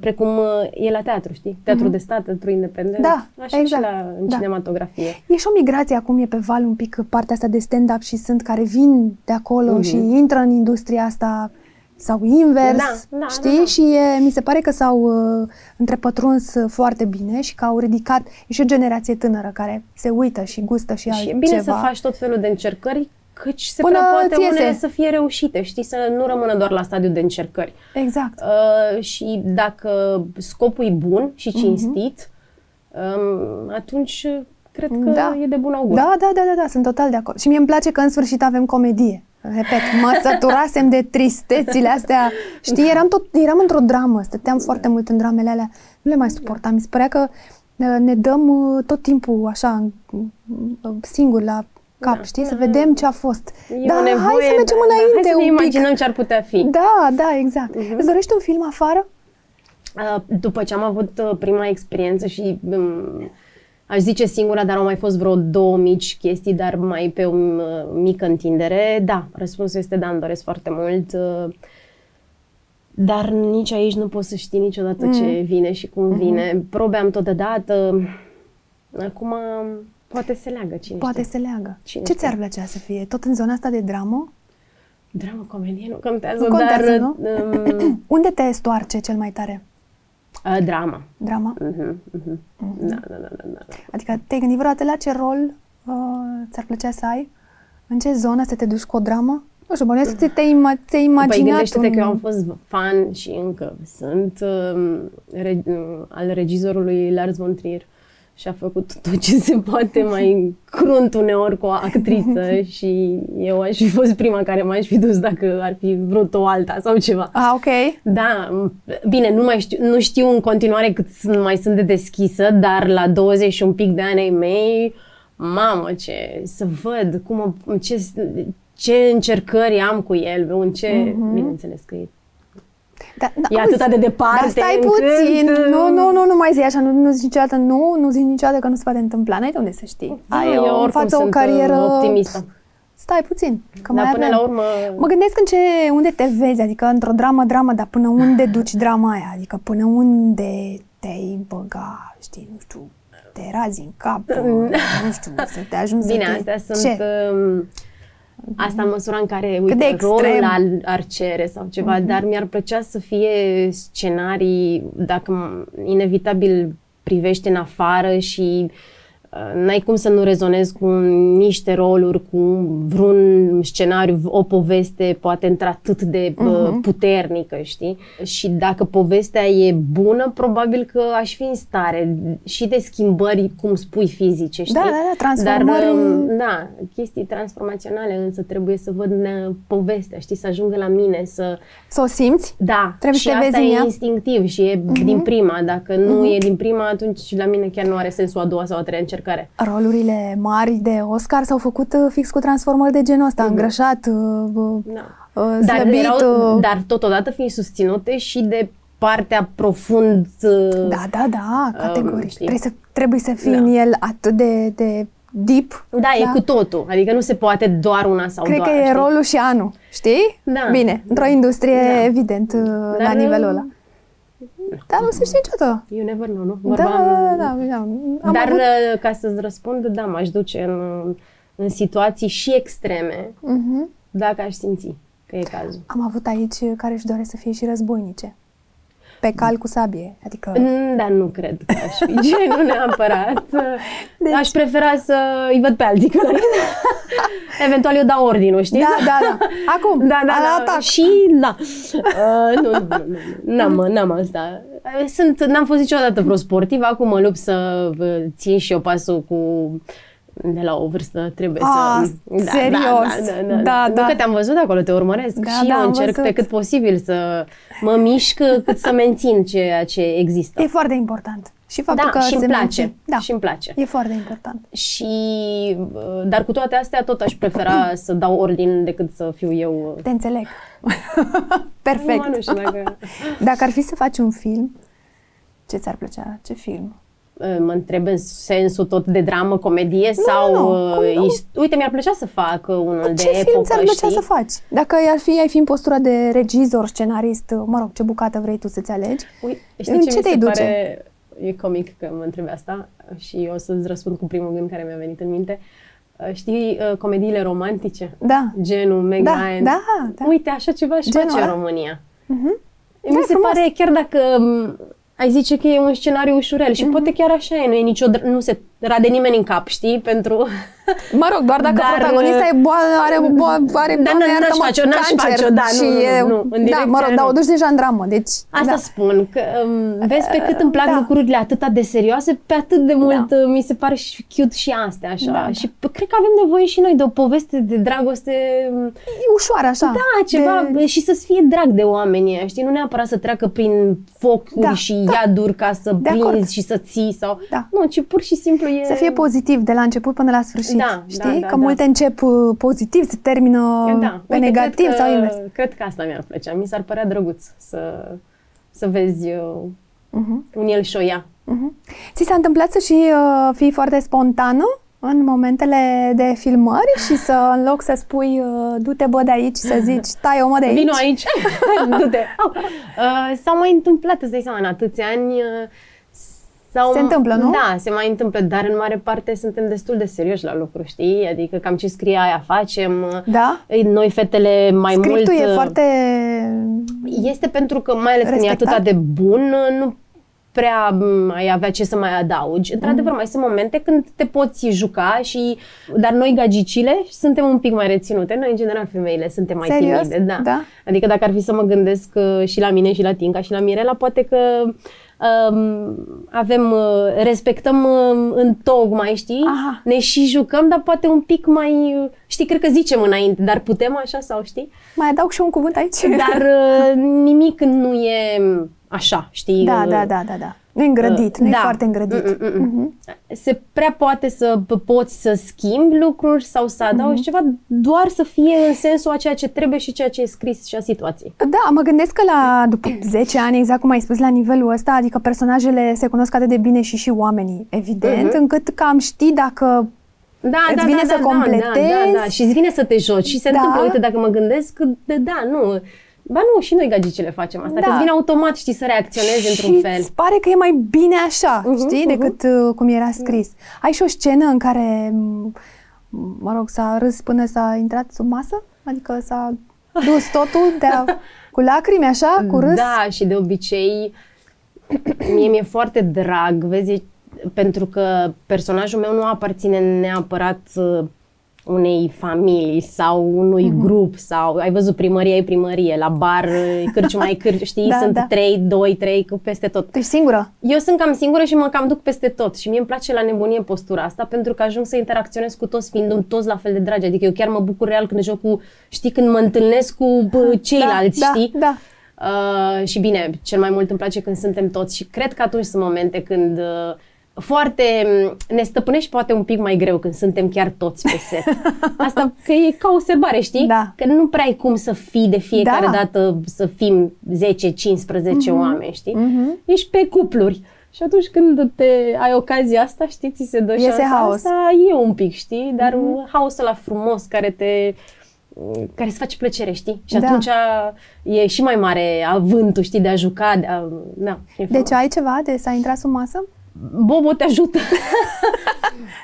precum uh, e la teatru, știi? Teatru mm-hmm. de stat, teatru independent. Da, Așa exact. și la, în da. cinematografie. E și o migrație acum, e pe val un pic partea asta de stand-up și sunt care vin de acolo mm-hmm. și intră în industria asta sau invers, da, da, știi? Da, da. Și e, mi se pare că s-au uh, întrepătruns foarte bine și că au ridicat, e și o generație tânără care se uită și gustă și, și altceva. Și e bine să faci tot felul de încercări Căci se Până prea poate unele să fie reușite, știi, să nu rămână doar la stadiu de încercări. Exact. Uh, și dacă scopul e bun și mhm. cinstit, uh-huh. um, atunci cred că da. e de bun augur. Da, da, da, da, da, sunt total de acord. Și mie îmi place că în sfârșit avem comedie. Repet, mă săturasem de tristețile astea. Știi, eram, tot, eram într-o dramă, stăteam da. foarte mult în dramele alea. Nu le mai suportam. Mi se părea că uh, ne dăm uh, tot timpul așa singur la cap, da. știi? Să vedem ce a fost. E da, nevoie, hai să mergem da, înainte hai să ne un pic. imaginăm ce ar putea fi. Da, da, exact. Uh-huh. Îți dorești un film afară? Uh, după ce am avut uh, prima experiență și um, aș zice singura, dar au mai fost vreo două mici chestii, dar mai pe o uh, mică întindere, da, răspunsul este da, îmi doresc foarte mult. Uh, dar nici aici nu poți să știi niciodată mm. ce vine și cum mm-hmm. vine. Probe am totodată. Acum Poate se leagă, cine Poate știe. se leagă. Cine Ce ți-ar plăcea să fie? Tot în zona asta de dramă? Dramă, comedie, nu contează, nu contează dar... Nu? Um, Unde te stoarce cel mai tare? Uh, drama. Drama? Uh-huh, uh-huh. Uh-huh. Da, da, da, da, da. Adică te-ai gândit vreodată la ce rol uh, ți-ar plăcea să ai? În ce zonă să te duci cu o dramă? Nu știu, bănuiesc că te-ai, ima- ți-ai imaginat Păi gândește-te un... că eu am fost fan și încă sunt uh, re, uh, al regizorului Lars von Trier și a făcut tot ce se poate mai crunt uneori cu o actriță și eu aș fi fost prima care m-aș fi dus dacă ar fi vrut o alta sau ceva. Ah, ok. Da, m- bine, nu, mai știu, nu știu în continuare cât sunt, mai sunt de deschisă, dar la 20 și un pic de ani ai mei, mamă, ce, să văd cum, o- ce, ce încercări am cu el, în ce, Mhm. bineînțeles că e Da, da, E auzi, atât de departe Dar stai încât- puțin. Nu, nu, nu, nu mai zi așa. Nu, nu zici niciodată nu, nu zici niciodată că nu se poate întâmpla. N-ai de unde să știi. Ai Da, eu o, în oricum față o sunt, carieră... uh, optimistă. Stai puțin. Că Dar mai până avem. la urmă, Mă gândesc în ce, unde te vezi, adică într-o dramă, dramă, dar până unde duci drama aia? Adică până unde te-ai băga, știi, nu știu, te razi în cap, nu știu, să te ajungi bine, să te... astea sunt... Ce? Um, Asta în măsura în care, uite, de rolul extrem. ar, ar cere sau ceva, dar mi-ar plăcea să fie scenarii, dacă m- inevitabil privești în afară și uh, n-ai cum să nu rezonezi cu niște roluri, cu vreun scenariu, o poveste poate într-atât de uh, puternică, știi? Și dacă povestea e bună, probabil că aș fi în stare și de schimbări, cum spui, fizice, știi? Da, da, da, transformări. Dar, um, da, chestii transformaționale, însă trebuie să văd ne- povestea, știi, să ajungă la mine, să... Să o simți? Da, Trebuie și să te asta vezi în e ea. Mhm. instinctiv și e din prima. Dacă nu e din prima, atunci la mine chiar nu are sensul a doua sau a treia încercare. Rolurile mari de Oscar s-au făcut uh, fix cu transformări de genul ăsta, îngrășat, uh, uh, Da. uh, Dar, slăbit. erau, uh, dar totodată fiind susținute și de partea profund... uh, Da, da, da, categoric. știi? trebuie, să, trebuie să fii Da. în el atât de, de deep. Da, e cu totul. Adică nu se poate doar una sau Cred doar, că e știi? rolul și anul, știi? Da. Bine, într-o industrie, Da. evident, uh, la Dar, nivelul uh, ăla. Dar nu se știe niciodată. You never know, nu? Da, Vorbeam- da, da, da, da. Am Dar avut... uh, ca să-ți răspund, da, m-aș duce în, în situații și extreme Mhm. dacă aș simți că e cazul. Am avut aici care își doresc să fie și războinice. Pe cal cu sabie. Adică... Mm, Dar nu cred că aș fi genul neapărat. Deci- Aș prefera să îi văd pe alții. Că... Eventual eu dau ordinul, știi? Da, da, da. Acum, Da, da, la da. atac. Și, da. Uh, nu, nu, nu, nu, n-am, n-am asta. Uh, Sunt, n-am fost niciodată vreo sportiv, acum mă lupt să uh, țin și eu pasul cu de la o vârstă trebuie Ah, să... serios? Da, da, da, Da, Nu da. că te-am văzut acolo, te urmăresc Da, și da, eu am încerc văzut. pe cât posibil să mă mișc cât să mențin ceea ce există. E foarte important. Și faptul Da, că și îmi se place. menține. Da, Și îmi place. e foarte important. Și, uh, dar cu toate astea tot aș prefera să dau ordin decât să fiu eu... uh, Te înțeleg. Perfect. Nu, nu știu dacă... Dacă ar fi să faci un film, ce ți-ar plăcea? Ce film? Uh, mă întreb în sensul tot de dramă, comedie sau... nu, uh, cum nu? ist- Uite, mi-ar plăcea să fac uh, unul de ce epocă, film ți-ar plăcea știi? să faci? Dacă ai fi, ai fi în postura de regizor, scenarist, mă rog, ce bucată vrei tu să-ți alegi, Ui, știi În ce, ce mi te-ai se duce? pare... E comic că mă întrebi asta și o să-ți răspund cu primul gând care mi-a venit în minte. Uh, Știi uh, comediile romantice? Da. Genul Meg Da, Ryan. da, da. Uite, așa ceva și Genul face în ăla. România. Mhm. Mi Da, se frumos. pare, chiar dacă m, ai zice că e un scenariu ușurel Mhm. și poate chiar așa e, nu e nicio, dr- nu se rade nimeni în cap, știi, pentru... Mă rog, doar dacă Dar, protagonista e boală, are, boală, are Dar Doamne n- iartă-mă, n-aș face-o, n-aș cancer face-o, da, nu, și nu, e, nu, nu, în Da, mă direcția rog, dar nu. o duci deja în dramă, deci... Asta da. spun, că um, vezi pe cât îmi plac da. lucrurile atât de serioase, pe atât de mult uh, mi se pare și cute și astea, așa. Da, da. Și p- cred că avem nevoie și noi de o poveste de dragoste um, E ușoară așa. Da, ceva De... și să-ți fie drag de oamenii ăia, știi? Nu neapărat să treacă prin focuri Da, și da. iaduri ca să De prinzi acord. și să ții sau... Da. Nu, ci pur și simplu e... Să fie pozitiv de la început până la sfârșit. Da, știi? da, da, că da. multe încep uh, pozitiv, se termină da. pe Uite, negativ cred că, sau invers. Cred că asta mi-ar plăcea. Mi s-ar părea drăguț să, să vezi uh, Mhm. un el și o ea. Mhm. Ți s-a întâmplat să și uh, fii foarte spontană în momentele de filmări și să, în loc să spui uh, du-te bă de aici, să zici stai o mă de aici? Vino aici, du-te. Au. Uh, s-au mai întâmplat, îți dai seama, în atâția ani... Uh, sau, Se întâmplă, nu? Da, se mai întâmplă, dar în mare parte suntem destul de serioși la lucru, știi? Adică cam ce scrie aia facem. Da? Noi, fetele, mai Scriptul mult... e uh, foarte... Este pentru că, mai ales când e Respectat? atâta de bun, nu prea m, ai avea ce să mai adaugi. Într-adevăr, mai sunt momente când te poți juca și... Dar noi, gagicile, suntem un pic mai reținute. Noi, în general, femeile, suntem mai Serios? timide. Da. Da? Adică dacă ar fi să mă gândesc uh, și la mine și la Tinca și la Mirela, poate că um, avem, uh, respectăm uh, în tocmai, știi? Aha. Ne și jucăm, dar poate un pic mai, uh, știi, cred că zicem înainte, dar putem așa sau știi? Mai adaug și un cuvânt aici? Dar uh, nimic nu e așa, știi? Da, Uh, da, da, da, da. Nu e îngrădit, nu e da. foarte îngrădit. Mm, mm, mm. Se prea poate să p- poți să schimbi lucruri sau să adaugi Mhm. ceva, doar să fie în sensul a ceea ce trebuie și ceea ce e scris și a situației. Da, mă gândesc că la după 10 ani, exact cum ai spus, la nivelul ăsta, adică personajele se cunosc atât de bine și și oamenii, evident, Mhm. încât cam știi dacă Da, Îți da, vine da, să da, completezi? Da, da, da. Și îți vine să te joci și se Da. întâmplă, uite, dacă mă gândesc, că, de, da, nu. Ba nu, și noi gagicile facem asta, Da. că îți vine automat, știi, să reacționezi într-un și fel. îți pare că e mai bine așa, Mhm, știi, mhm. decât uh, cum era scris. Ai și o scenă în care, m, mă rog, s-a râs până s-a intrat sub masă? Adică s-a dus totul de a, cu lacrimi așa, cu râs? Da, și de obicei mie mi-e foarte drag, vezi, pentru că personajul meu nu aparține neapărat uh, unei familii sau unui Mhm. grup sau ai văzut primărie, ai primărie, la bar, cârci mai cârci, știi, Da, sunt da. trei, doi, trei, cu peste tot. Tu ești singură? Eu sunt cam singură și mă cam duc peste tot și mie îmi place la nebunie postura asta pentru că ajung să interacționez cu toți fiind toți la fel de dragi. Adică eu chiar mă bucur real când joc cu, știi, când mă întâlnesc cu bă, ceilalți, da, știi? Da, Uh, și bine, cel mai mult îmi place când suntem toți și cred că atunci sunt momente când uh, foarte m, ne stăpânești poate un pic mai greu când suntem chiar toți pe set. Asta că e ca o serbare, știi? Da. Că nu prea ai cum să fii de fiecare Da. dată să fim 10-15 oameni, știi? Mhm. Ești pe cupluri. Și atunci când te ai ocazia asta, știi, ți se dă Iese șansa haos. asta, e un pic, știi? Dar mm-hmm. haosul ăla frumos care te care îți face plăcere, știi? Și Da. atunci e și mai mare avântul, știi, de a juca, de a... Da, e frumos. Deci ai ceva de s-a intrat sub masă? Bobo te ajută.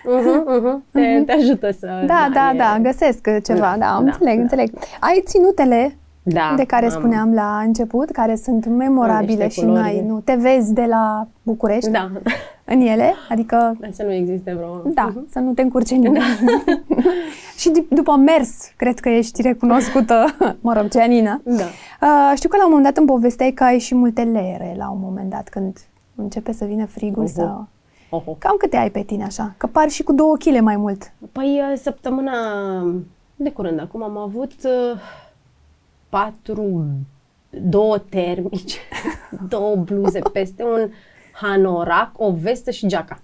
uh-huh, uh-huh. Te, te ajută să... Da, da, e- da, găsesc ceva, da, Da, înțeleg, da. înțeleg. Ai ținutele da, de care am- spuneam la început, care sunt memorabile Niște și nu, ai, culori. nu te vezi de la București Da, în ele, adică să nu existe vreo... da, Mhm. să nu te încurce nimeni. și d- după mers, cred că ești recunoscută, mă rog, Gianina. Da. Uh, știu că la un moment dat îmi povesteai că ai și multe leere la un moment dat când începe să vină frigul Oho. sau... Oho. Cam câte ai pe tine așa? Că pari și cu două chile mai mult. Păi uh, săptămâna de curând acum am avut uh, patru, două termici, două bluze peste, un hanorac, o vestă și geaca.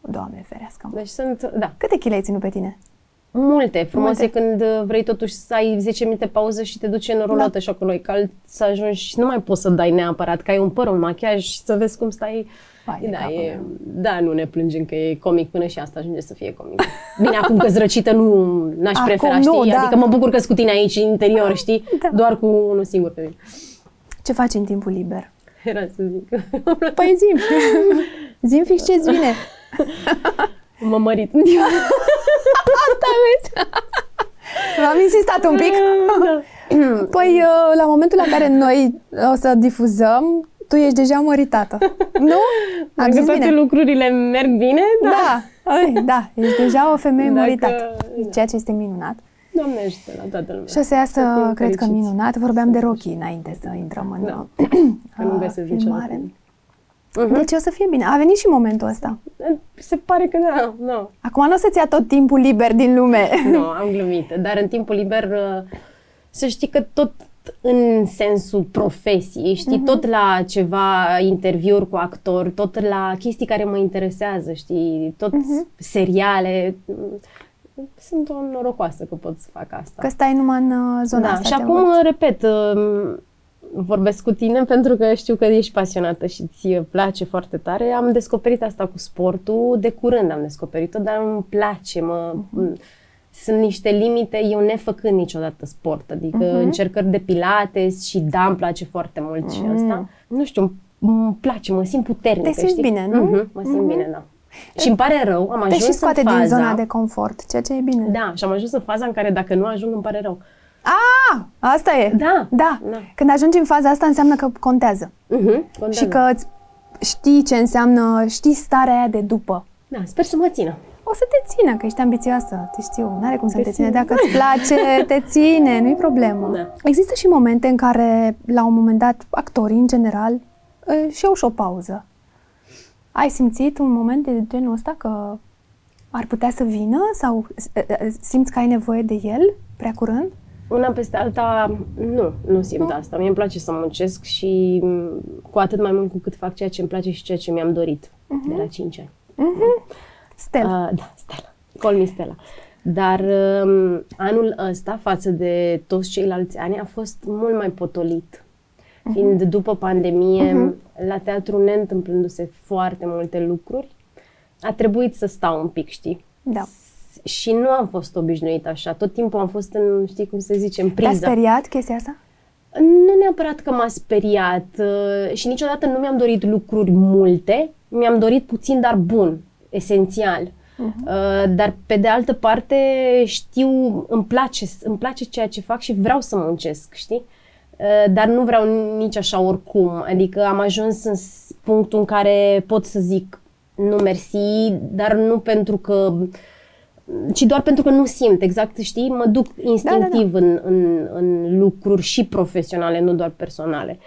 Doamne ferească. mă. Deci sunt, da, Câte chile ai ținut pe tine? Multe. Frumos Multe. e când uh, vrei totuși să ai 10 minute pauză și te duci în rulotă Da. și acolo e cald să ajungi și nu mai poți să dai neapărat că ai un păr, un machiaj și să vezi cum stai. Vai de da, capul e, meu. da, nu ne plângem că e comic până și asta ajunge să fie comic. Bine, acum că răcită nu n-aș Acum prefera, nu, știi? da. Adică mă bucur că cu tine aici, în interior, știi? Da. Doar cu unul singur pe mine. Ce faci în timpul liber? Era să zic. Păi zim. zim fix ce-ți vine. mă mărit. Asta vezi? Am insistat un pic. Da. Păi, uh, la momentul la care noi o să difuzăm, tu ești deja măritată. Nu? Am Dacă zis toate bine. lucrurile merg bine, da. Da, Ai, da, ești deja o femeie Dacă- măritată. da. Ceea ce este minunat. Doamne ajută la toată lumea. Și o să iasă, fim cred că fericiți. minunat. Vorbeam de Rocky înainte să intrăm în Da. uh, Că nu găsesc filmare. niciodată. Mhm. Deci o să fie bine. A venit și momentul ăsta. Se pare că da, nu. Acum nu o să-ți ia tot timpul liber din lume. Nu, am glumit. Dar în timpul liber uh, să știi că tot în sensul profesiei, știi, Mhm. tot la ceva interviuri cu actori, tot la chestii care mă interesează, știi, tot Mhm. seriale. Sunt o norocoasă că pot să fac asta. Că stai numai în uh, zona da, asta. și te acum, învăț. repet, um, vorbesc cu tine pentru că știu că ești pasionată și ți place foarte tare. Am descoperit asta cu sportul, de curând am descoperit-o, dar îmi place, mă... Mhm. Sunt niște limite, eu nefăcând niciodată sport, adică Mhm. încercări de pilates și da, îmi place foarte mult și asta. Nu știu, îmi place, mă simt puternică, Mhm. Te simți știi? bine, nu? Mhm, mă simt bine, da. Și îmi pare rău, am Te ajuns și scoate în faza... din zona de confort, ceea ce e bine. Da, și am ajuns în faza în care dacă nu ajung îmi pare rău. Ah, asta e. Da, Da. da. Când ajungi în faza asta înseamnă că contează. Mhm, contează. Și că îți știi ce înseamnă, știi starea aia de după. Da, sper să mă țină. O să te țină, că ești ambițioasă, te știu, n-are cum să Te te ține. țin. Dacă îți place, te ține, nu-i problemă. Da. Există și momente în care, la un moment dat, actorii, în general, și iau și o pauză. Ai simțit un moment de genul ăsta că ar putea să vină sau eh, eh, simți că ai nevoie de el prea curând? Una peste alta, nu, nu simt Nu? asta. Mie îmi place să muncesc și m, cu atât mai mult cu cât fac ceea ce îmi place și ceea ce mi-am dorit de la 5 ani. Stel. Uh, da, Stella. Call me Stella. Dar um, anul ăsta, față de toți ceilalți ani, a fost mult mai potolit. Fiind după pandemie, la teatru neîntâmplându-se foarte multe lucruri, a trebuit să stau un pic, știi? da. Și nu am fost obișnuită așa. Tot timpul am fost în, știi cum se zice, în Te-a priză. speriat chestia asta? Nu neapărat că m-a speriat uh, și niciodată nu mi-am dorit lucruri multe, mi-am dorit puțin, dar bun, esențial. Uh, Dar pe de altă parte știu, îmi place, îmi place ceea ce fac și vreau să muncesc, știi? Uh, Dar nu vreau nici așa oricum. Adică am ajuns în s- punctul în care pot să zic nu mersi, dar nu pentru că ci doar pentru că nu simt, exact, știi? Mă duc instinctiv În, în, în lucruri și profesionale, nu doar personale.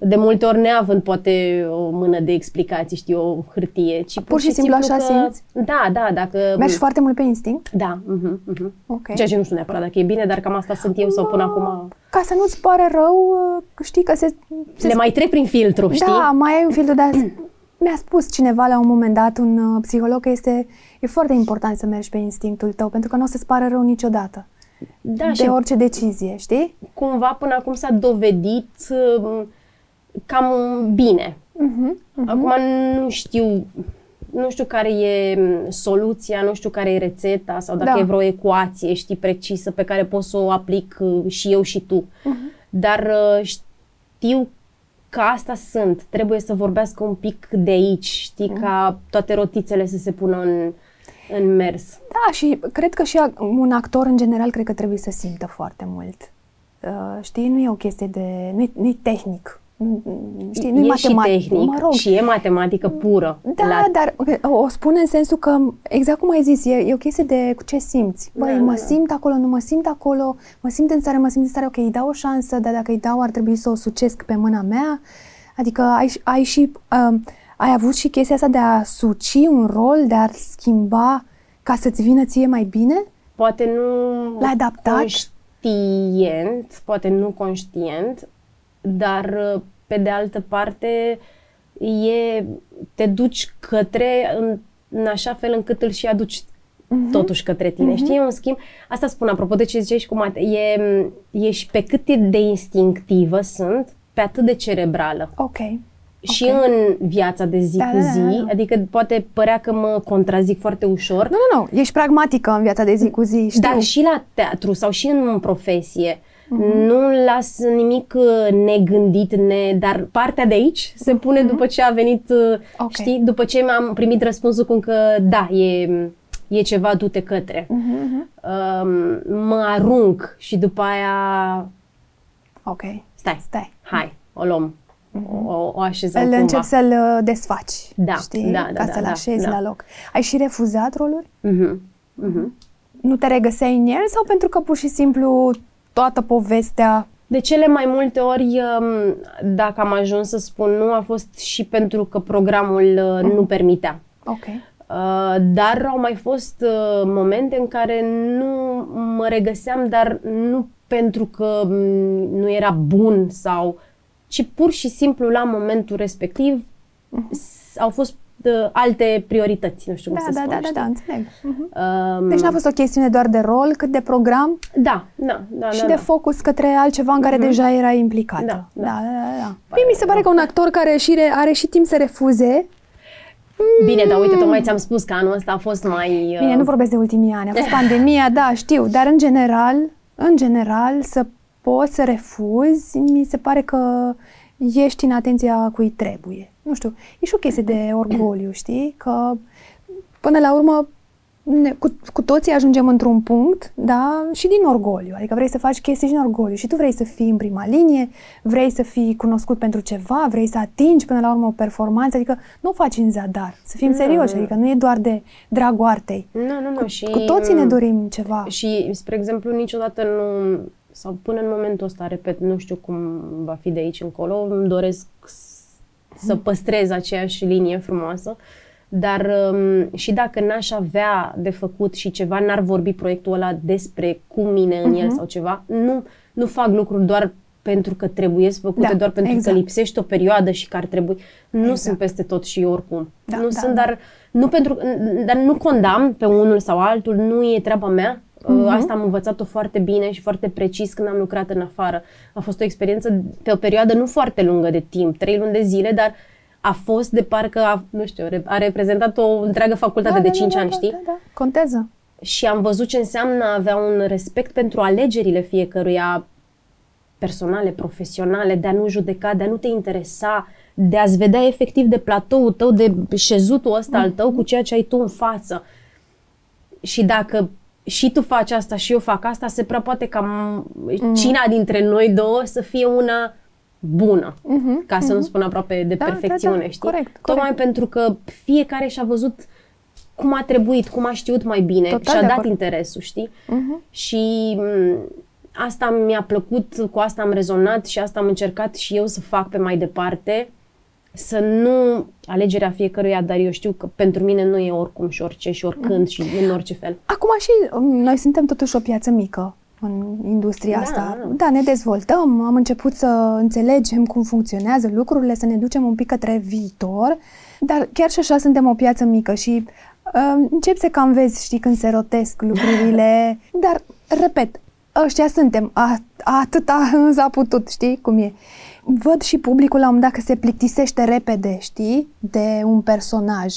De multe ori neavând poate o mână de explicații, știi, o hârtie, ci pur, și simplu așa că, simți? Da, da, dacă... Mergi foarte mult pe instinct? Da, mhm, mhm. Ok. Ceea ce nu știu neapărat dacă e bine, dar cam asta sunt eu sau până acum... Ca să nu-ți pare rău, știi că se... se Le mai trec prin filtru, știi? Da, mai ai un filtru de Mi-a spus cineva la un moment dat, un uh, psiholog, că este e foarte important să mergi pe instinctul tău, pentru că nu o să-ți pară rău niciodată. da de și orice decizie, știi? cumva până acum s-a dovedit uh, cam bine. Uh-huh. Acum nu știu, nu știu care e m, soluția, nu știu care e rețeta sau dacă Da. e vreo ecuație, știi, precisă pe care pot să o aplic uh, și eu și tu. Dar uh, știu că asta sunt. Trebuie să vorbească un pic de aici, știi, ca toate rotițele să se pună în, în mers. Da, și cred că și a- un actor, în general, cred că trebuie să simtă foarte mult. Uh, știi, nu e o chestie de... nu e, nu e tehnic. Nu- Știi, nu e, e și matematic. tehnic Mă rog, și e matematică pură. Da, la dar o, o spun în sensul că, exact cum ai zis, e, e o chestie de cu ce simți. Băi, Da, mă da, da. simt acolo, nu mă simt acolo, mă simt în stare, mă simt în stare, ok, îi dau o șansă, dar dacă îi dau ar trebui să o sucesc pe mâna mea. Adică ai, ai și, um, ai avut și chestia asta de a suci un rol, de a schimba ca să-ți vină ție mai bine? Poate nu L-ai adaptat? conștient, poate nu conștient, dar uh, pe de altă parte e, te duci către în, în așa fel încât îl și aduci Mhm. totuși către tine. Știi, e un schimb. Asta spun, apropo de ce ziceai și cu mate, e, ești pe cât de instinctivă sunt, pe atât de cerebrală. Ok. Și Ok. în viața de zi Da, cu da, da, zi, da. adică poate părea că mă contrazic foarte ușor, Nu, nu, nu, ești pragmatică în viața de zi cu zi, știu. dar și la teatru sau și în profesie. Nu las nimic uh, negândit, ne, dar partea de aici se pune după ce a venit, uh, Ok. știi, după ce am primit răspunsul cum că da, e, e ceva, du-te către. Mhm, Um, mă arunc și după aia, Ok. stai, Stai. hai, o luăm, o, o așezăm Îl cumva. începi să-l uh, desfaci, Da, știi? da, da, Ca da, să-l da, așezi da. la loc. Ai și refuzat roluri? Mhm, mhm. Nu te regăseai în el sau pentru că pur și simplu toată povestea... De cele mai multe ori, um, dacă am ajuns să spun nu, a fost și pentru că programul uh, nu permitea. Ok. Uh, Dar au mai fost uh, momente în care nu mă regăseam, dar nu pentru că mm, nu era bun sau, ci pur și simplu la momentul respectiv s- au fost uh, alte priorități, nu știu cum Da, să da, spun. da, da, știi? da, înțeleg. Mhm. Um, Deci n-a fost o chestiune doar de rol, cât de program Da, da, da. și da, de da. focus către altceva în care deja era implicată. Da, da, da. da. da, da. Mie mi se pare că un actor care și re, are și timp să refuze, Bine, dar uite, tocmai ți-am spus că anul ăsta a fost mai... uh, bine, nu vorbesc de ultimii ani, a fost pandemia, da, știu, dar în general, în general, să poți să refuzi, mi se pare că ești în atenția cui trebuie. Nu știu, e și o chestie de orgoliu, știi? Că până la urmă ne, cu, cu toții ajungem într-un punct, da, și din orgoliu. Adică vrei să faci chestii din orgoliu și tu vrei să fii în prima linie, vrei să fii cunoscut pentru ceva, vrei să atingi până la urmă o performanță, adică nu o faci în zadar. Să fim Nu, serioși, nu. adică nu e doar de dragul artei. Nu, nu, nu. Cu, și, cu toții ne dorim ceva. Și, spre exemplu, niciodată nu, sau până în momentul ăsta, repet, nu știu cum va fi de aici încolo, îmi doresc s- să păstrez aceeași linie frumoasă, dar um, și dacă n-aș avea de făcut și ceva, n-ar vorbi proiectul ăla despre cu mine în el sau ceva, nu, nu fac lucruri doar pentru că trebuie să făcute, Da, doar pentru exact. că lipsește o perioadă și că ar trebui. Nu Exact. sunt peste tot și oricum. Da, nu da, sunt, da. dar nu pentru, dar nu condamn pe unul sau altul, nu e treaba mea. Mhm. Uh, Asta am învățat-o foarte bine și foarte precis când am lucrat în afară. A fost o experiență pe o perioadă nu foarte lungă de timp, trei luni de zile, dar a fost de parcă, a, nu știu, re- a reprezentat o întreagă facultate de 5 ani, știi? Da, da. Contează. Și am văzut ce înseamnă a avea un respect pentru alegerile fiecăruia personale, profesionale, de a nu judeca, de a nu te interesa, de a-ți vedea efectiv de platoul tău, de șezutul ăsta al tău cu ceea ce ai tu în față. Și dacă și tu faci asta și eu fac asta, se prea poate ca m- cina dintre noi două să fie una bună, Mhm, ca să nu spun aproape de Da, da, perfecțiune, da, știi? corect, Tocmai corect. pentru că fiecare și-a văzut cum a trebuit, cum a știut mai bine Total și-a de dat acord. interesul, știi? Mhm. Și m, asta mi-a plăcut, cu asta am rezonat și asta am încercat și eu să fac pe mai departe, să nu alegerea fiecăruia, dar eu știu că pentru mine nu e oricum și orice și oricând și în orice fel. Acum și um, noi suntem totuși o piață mică în industria Da, asta. da. Da, ne dezvoltăm, am început să înțelegem cum funcționează lucrurile, să ne ducem un pic către viitor, dar chiar și așa suntem o piață mică și uh, încep să cam vezi, știi, când se rotesc lucrurile, dar, repet, ăștia suntem, a, atâta s-a putut, știi cum e. Văd și publicul la un moment dat că se plictisește repede, știi, de un personaj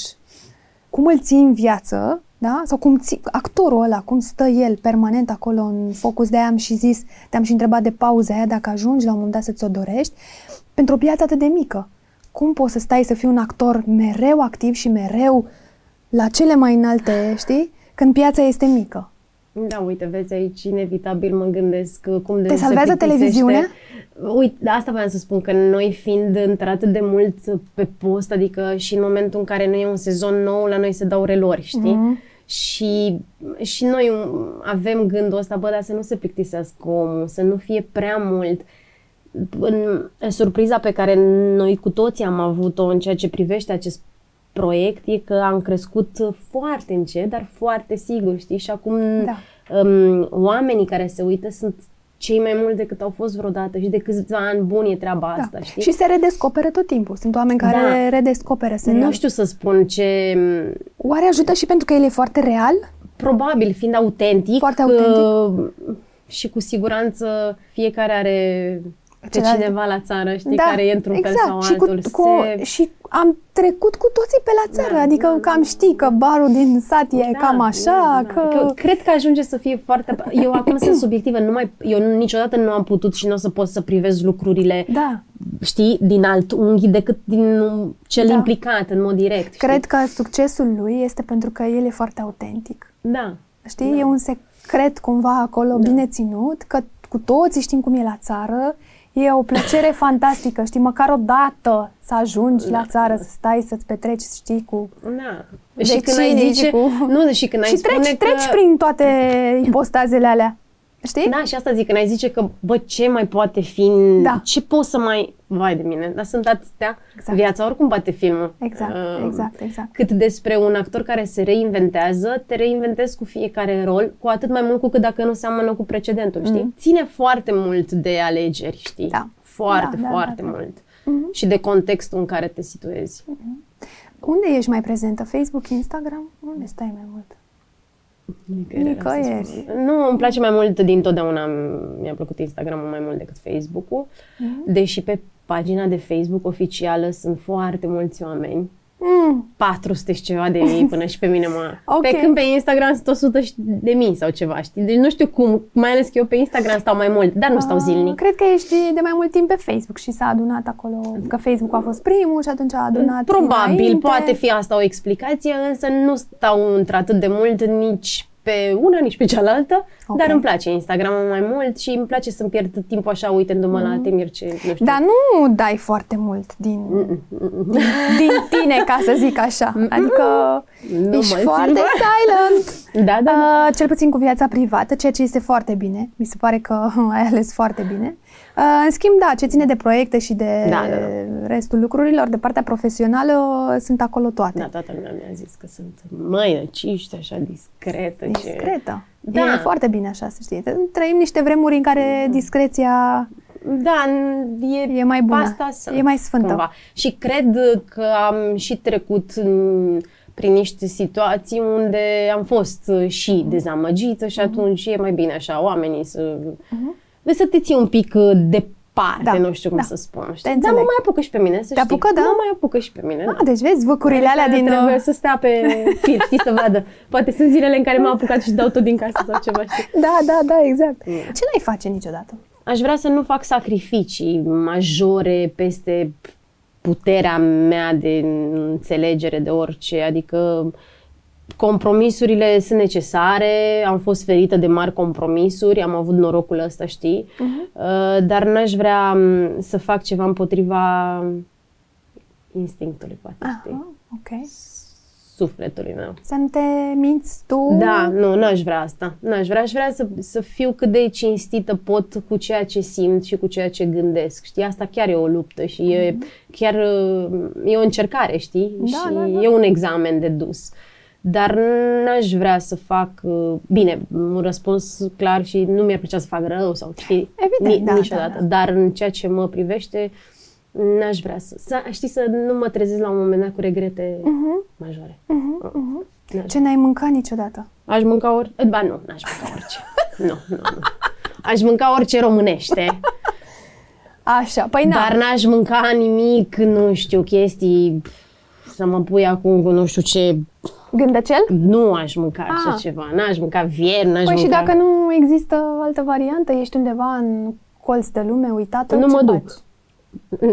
cum îl ții în viață, da? Sau cum ții, actorul ăla, cum stă el permanent acolo în focus, de aia am și zis, te-am și întrebat de pauza aia, dacă ajungi la un moment dat să-ți o dorești, pentru o piață atât de mică. Cum poți să stai să fii un actor mereu activ și mereu la cele mai înalte, știi? Când piața este mică. Da, uite, vezi aici, inevitabil mă gândesc uh, cum de Te se salvează plictisește. televiziunea? Uite, da, asta voiam să spun, că noi fiind într-atât de mult pe post, adică și în momentul în care nu e un sezon nou, la noi se dau relori, știi? Mhm. Și, și noi avem gândul ăsta, bă, dar să nu se plictisească omul, să nu fie prea mult. În, în surpriza pe care noi cu toții am avut-o în ceea ce privește acest proiect e că am crescut foarte încet, dar foarte sigur, știi? Și acum Da. um, oamenii care se uită sunt cei mai mulți decât au fost vreodată și de câțiva ani buni e treaba asta, da. știi? Și se redescoperă tot timpul. Sunt oameni care Da. redescoperă serial. nu știu să spun ce... Oare ajută și pentru că el e foarte real? Probabil, fiind autentic, Foarte autentic. uh, și cu siguranță fiecare are pe Celălalt- cineva la țară, știi, care e într-un exact. fel sau și altul. Cu, cu, Se- Și am trecut cu toții pe la țară, Da, adică da, cam da, știi că barul din sat e Da, cam așa, da, că... da. că... Cred că ajunge să fie foarte... Eu acum sunt subiectivă, nu mai... eu niciodată nu am putut și nu o să pot să privez lucrurile, Da, știi, din alt unghi decât din cel Da. implicat în mod direct. Știi? cred că succesul lui este pentru că el e foarte autentic. Da. Știi, e un secret cumva acolo Da. bine ținut, că cu toții știm cum e la țară, E o plăcere fantastică, știi, măcar o dată să ajungi la țară, să stai, să-ți petreci, știi, cu... Da. De și când ai cine zice, și cu- nu, și când ai și spune treci, că... treci prin toate impostazele alea, știi? Da, și asta zic, când ai zice că, bă, ce mai poate fi, Da. ce pot să mai... Vai de mine, dar sunt atâtea. Exact. Viața oricum bate filmul. Exact, Uh, exact, exact. Cât despre un actor care se reinventează, te reinventezi cu fiecare rol, cu atât mai mult cu cât dacă nu seamănă cu precedentul, știi? Ține foarte mult de alegeri, știi? Da. Foarte, Da, da, foarte da, da. mult. Și de contextul în care te situezi. Unde ești mai prezentă? Facebook, Instagram? Unde stai mai mult? Nicăieri. să spun. Nu, îmi place mai mult din totdeauna. Mi-a plăcut Instagram-ul mai mult decât Facebook-ul. Mhm. Deși pe pagina de Facebook oficială sunt foarte mulți oameni. Mm. 400 și ceva de mii până și pe mine mă... Ok. Pe când pe Instagram sunt 100 și de mii sau ceva, știi? Deci nu știu cum, mai ales că eu pe Instagram stau mai mult, dar nu stau Ah, zilnic. Cred că ești de mai mult timp pe Facebook și s-a adunat acolo, că Facebook a fost primul și atunci a adunat Probabil, dinainte. poate fi asta o explicație, însă nu stau într-atât de mult nici pe una, nici pe cealaltă, Ok. dar îmi place Instagram mai mult și îmi place să-mi pierd timpul așa uitându-mă la temiri ce, nu știu. Dar nu dai foarte mult din, din tine, ca să zic așa. Adică Nu ești mă foarte țin, silent. Da, da. Uh, cel puțin cu viața privată, ceea ce este foarte bine. Mi se pare că ai ales foarte bine. Uh, în schimb, da, ce ține de proiecte și de Da, da, da. restul lucrurilor, de partea profesională, sunt acolo toate. Da, toată lumea mi-a zis că sunt măinăciști, așa discretă. Ce... Discretă. Da. E foarte bine așa, să știi. Trăim niște vremuri în care discreția Da, n- e, E mai bună. Asta sunt, E mai sfântă. Cumva. Și cred că am și trecut mm, prin niște situații unde am fost uh, și dezamăgită și Mhm. atunci e mai bine așa, oamenii să... Uh-huh. Să te ții un pic uh, departe, Da, nu știu cum da. să spun. Te Știi? Dar înțeleg. mă mai apucă și pe mine, să Te știi. apucă, da? Mă mai apucă și pe mine. Ah, deci vezi, văcurile alea din... Trebuie uh, să stea pe fir, știi, să vadă. Poate sunt zilele în care m-am apucat și dau tot din casă sau ceva, știi? Da, da, da, exact. Ce n-ai face niciodată? Aș vrea să nu fac sacrificii majore peste puterea mea de înțelegere de orice, adică compromisurile sunt necesare, am fost ferită de mari compromisuri, am avut norocul ăsta, știi, uh, dar n-aș vrea m, să fac ceva împotriva instinctului, poate, știi, Aha, ok. sufletului meu. Să nu te minți tu? Da, nu, n-aș vrea asta. N-aș vrea, aș vrea să, să fiu cât de cinstită pot cu ceea ce simt și cu ceea ce gândesc. Știi, asta chiar e o luptă și e chiar uh, e o încercare, știi? Da, și da, da. e un examen de dus. Dar n-aș vrea să fac, uh, bine, un răspuns clar și nu mi-ar plăcea să fac rău sau știi, Evident, da, niciodată. da, da. Dar în ceea ce mă privește, n-aș vrea să, să, știi, să nu mă trezesc la un moment dat cu regrete majore. N-aș Ce n-ai mâncat niciodată? Aș mânca ori... Ba nu, n-aș mânca orice. nu, nu, nu. Aș mânca orice românește, Așa, păi na. dar n-aș mânca nimic, nu știu, chestii să mă pui acum cu nu știu ce... Gândăcel? Nu aș mânca așa Ah. ceva. N-aș mânca vieri, n-aș Păi și mânca... dacă nu există altă variantă, ești undeva în colț de lume uitată, Nu ce mă duc. faci?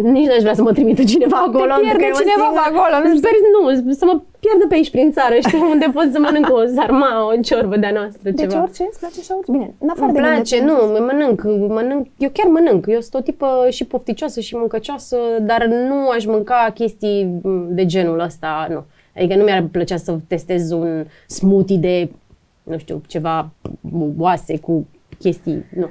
Nici n-aș vrea să mă trimită cineva acolo. pierde pentru că eu cineva singură- pe acolo, nu Sper, nu, să mă pierdă pe aici prin țară, știi, unde pot să mănânc o sarma, o ciorbă de-a noastră, Deci ceva. orice îți place și orice. Bine, în afară Îmi de place, gândăcel. nu, mănânc, mănânc, eu chiar mănânc, eu sunt o tipă și pofticioasă și mâncăcioasă, dar nu aș mânca chestii de genul ăsta, nu. Adică nu mi-ar plăcea să testez un smoothie de, nu știu, ceva oase cu chestii, nu.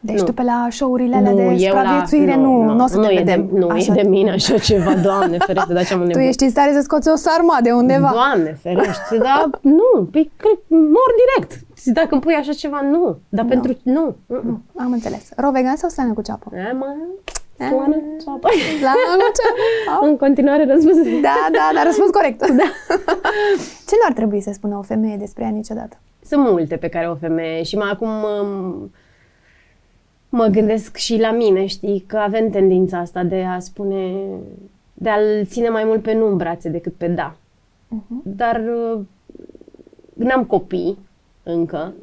Deci nu. tu pe la show-urile alea de eu supraviețuire nu, nu, o să te e vedem. De, nu, așa. e de mine așa ceva, Doamne ferește, dar ce-am Tu nebun. ești în stare să scoți o sarma de undeva. Doamne ferește, dar nu, păi, cred, mor direct. Dacă îmi pui așa ceva, nu. Dar pentru, nu. nu. Am înțeles. Ro vegan sau slană cu ceapă? E, mă, slană, ceapă. Slană cu ceapă. În continuare răspuns. Da, da, dar răspuns corect. Da. Ce nu ar trebui să spună o femeie despre ea niciodată? Sunt multe pe care o femeie și mai acum mă, mă gândesc și la mine, știi, că avem tendința asta de a spune, de a-l ține mai mult pe nu în brațe decât pe da. Dar uh, n-am copii încă,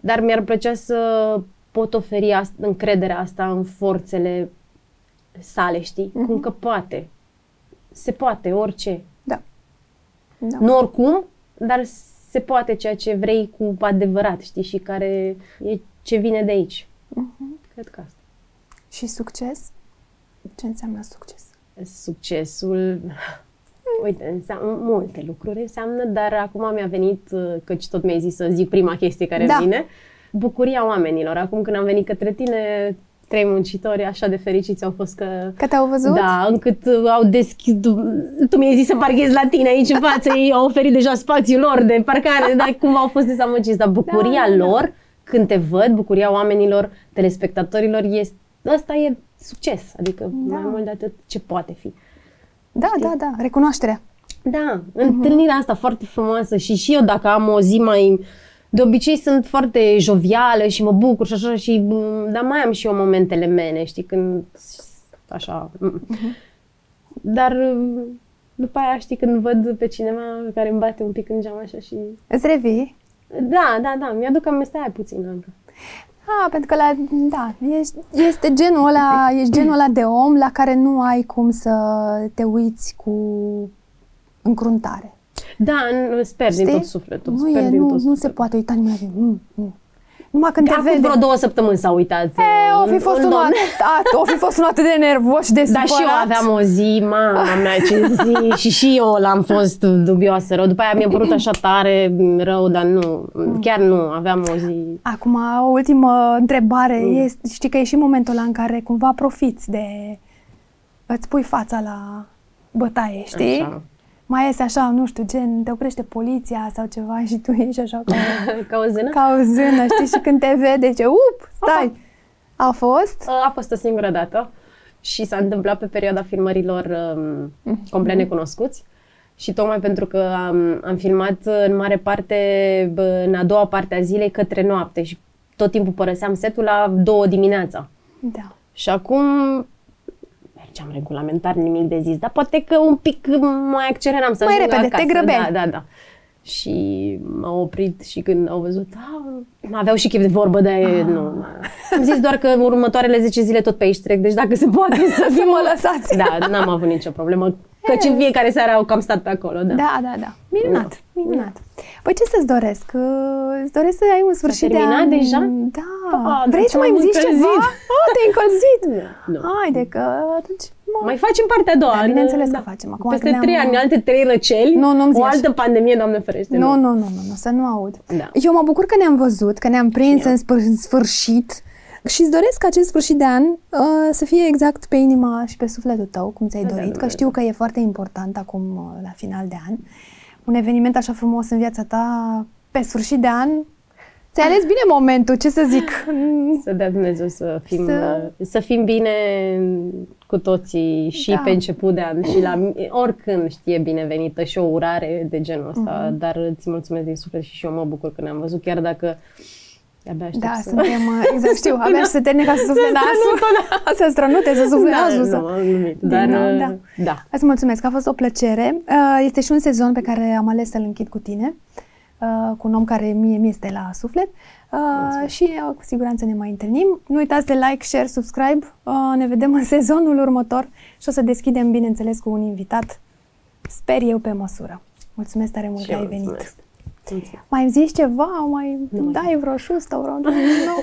dar mi-ar plăcea să pot oferi asta, încrederea asta în forțele sale, știi? Cum că poate. Se poate, orice. Da. da. Nu oricum, dar se poate ceea ce vrei cu adevărat, știi, și care e ce vine de aici. Cred că asta. Și succes? Ce înseamnă succes? Succesul, uite, înseamnă multe lucruri înseamnă, dar acum mi-a venit, uh, căci tot mi-ai zis să zic prima chestie care Da. vine, bucuria oamenilor. Acum când am venit către tine, trei muncitori așa de fericiți au fost că... Că te-au văzut? Da, încât uh, au deschis... Tu, tu mi-ai zis să parchez la tine aici în față, ei au oferit deja spațiul lor de parcare, dar cum au fost dezamăgiți. Dar bucuria Da, da, da. lor, când te văd, bucuria oamenilor, telespectatorilor, este, ăsta e succes. Adică Da. mai mult de atât ce poate fi. Da, da, da. Recunoașterea. Da, întâlnirea asta foarte frumoasă și și eu dacă am o zi mai... De obicei sunt foarte jovială și mă bucur și așa, și, m, dar mai am și eu momentele mele, știi, când așa... m. Dar m, după aia, știi, când văd pe cineva care îmi bate un pic în geam așa și... Îți revii? Da, da, da, mi-aduc amesteaia puțin încă. Ah, pentru că la, da, ești, este genul ăla, ești genul ăla de om la care nu ai cum să te uiți cu încruntare. Da, nu, sper Știi? din tot sufletul. Nu, sper e, din nu, tot nu se sufletul. poate uita nimeni la tine. Mm, mm. Numai când De te acum vede. vreo două săptămâni s-a uitat. E, o fi un- fost un unul domn. atât, o fi fost unul atât de nervos și de Dar și eu supărat. aveam o zi, mama mea, ce zi, și și eu l-am fost dubioasă rău. După aia mi-a părut așa tare rău, dar nu, chiar nu, aveam o zi... Acum, o ultimă întrebare. Mm. Este, știi că e și momentul ăla în care cumva profiți de... Îți pui fața la bătaie, știi? Așa. Mai este așa, nu știu, gen, te oprește poliția sau ceva și tu ești așa ca, Ca o zână? ca o zână, știi? Și când te vede, ce, up, stai! A fost? A fost o singură dată și s-a întâmplat pe perioada filmărilor um, complet necunoscuți. Și tocmai pentru că am, am filmat în mare parte bă, în a doua parte a zilei către noapte și tot timpul părăseam setul la două dimineața. Da. Și acum mergeam regulamentar, nimic de zis, dar poate că un pic mai acceleram să Mai ajung repede, te acasă. grăbeai. Da, da, da. Și m-au oprit și când au văzut, a, aveau și chef de vorbă, de ah. nu. Am zis doar că următoarele 10 zile tot pe aici trec, deci dacă se poate să Să mă lăsați. Da, n-am avut nicio problemă, căci în fiecare seară au cam stat pe acolo, da. Da, da, da. Minunat, minunat. Păi ce să-ți doresc? Uh, Îți doresc să ai un sfârșit de terminat an... deja? Da. Pa, Vrei dar să mai m-am îmi zici ceva? încălzit. Oh, te-ai încălzit? Nu. Haide că atunci... mă- Mai facem partea a doua. Da, în- bineînțeles că facem. Acum Peste când trei ne-am- ani, alte trei răceli, Nu, nu-mi zi o așa. altă pandemie, Doamne ferește. Nu, nu, nu, nu, nu, să nu aud. Da. Eu mă bucur că ne-am văzut, că ne-am prins Și eu. în, spăr- în sfârșit și îți doresc ca acest sfârșit de an uh, să fie exact pe inima și pe sufletul tău, cum ți-ai Da, dorit, că Dumnezeu. știu că e foarte important acum uh, la final de an. Un eveniment așa frumos în viața ta, pe sfârșit de an, ți-ai ales bine momentul, ce să zic. Mm, Să dea Dumnezeu să fim, Să- să... să fim bine cu toții și Da. pe început de an și la oricând știe binevenită și o urare de genul ăsta, Mhm. dar îți mulțumesc din suflet și și eu mă bucur că ne-am văzut, chiar dacă abia aștept Da, să... suntem, uh, exact, știu, abia și să termine ca să sufle Să nasul. Să strănute, să sufle da, nasul. nu, să... am glumit, dar Din nou, uh, da. da. Îți mulțumesc, a fost o plăcere. Uh, Este și un sezon pe care am ales să-l închid cu tine, uh, cu un om care mie mi este la suflet uh, și uh, cu siguranță ne mai întâlnim. Nu uitați de like, share, subscribe. Uh, Ne vedem în sezonul următor și o să deschidem, bineînțeles, cu un invitat, sper eu, pe măsură. Mulțumesc tare mult Și că eu ai venit. mulțumesc. Mulțumesc. Mai îmi zici ceva? Mai Nu mai dai vreo șustă, vreo, nu,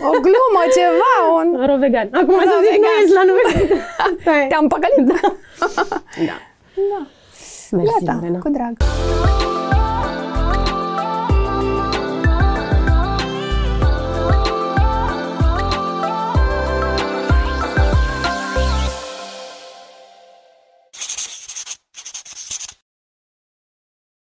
o glumă, ceva? Un... Ro vegan. Acum să Ro zic, nu vegan. ești la nume. Te-am păcălit? Da. da. Mersi, Gata, Lorena. cu drag.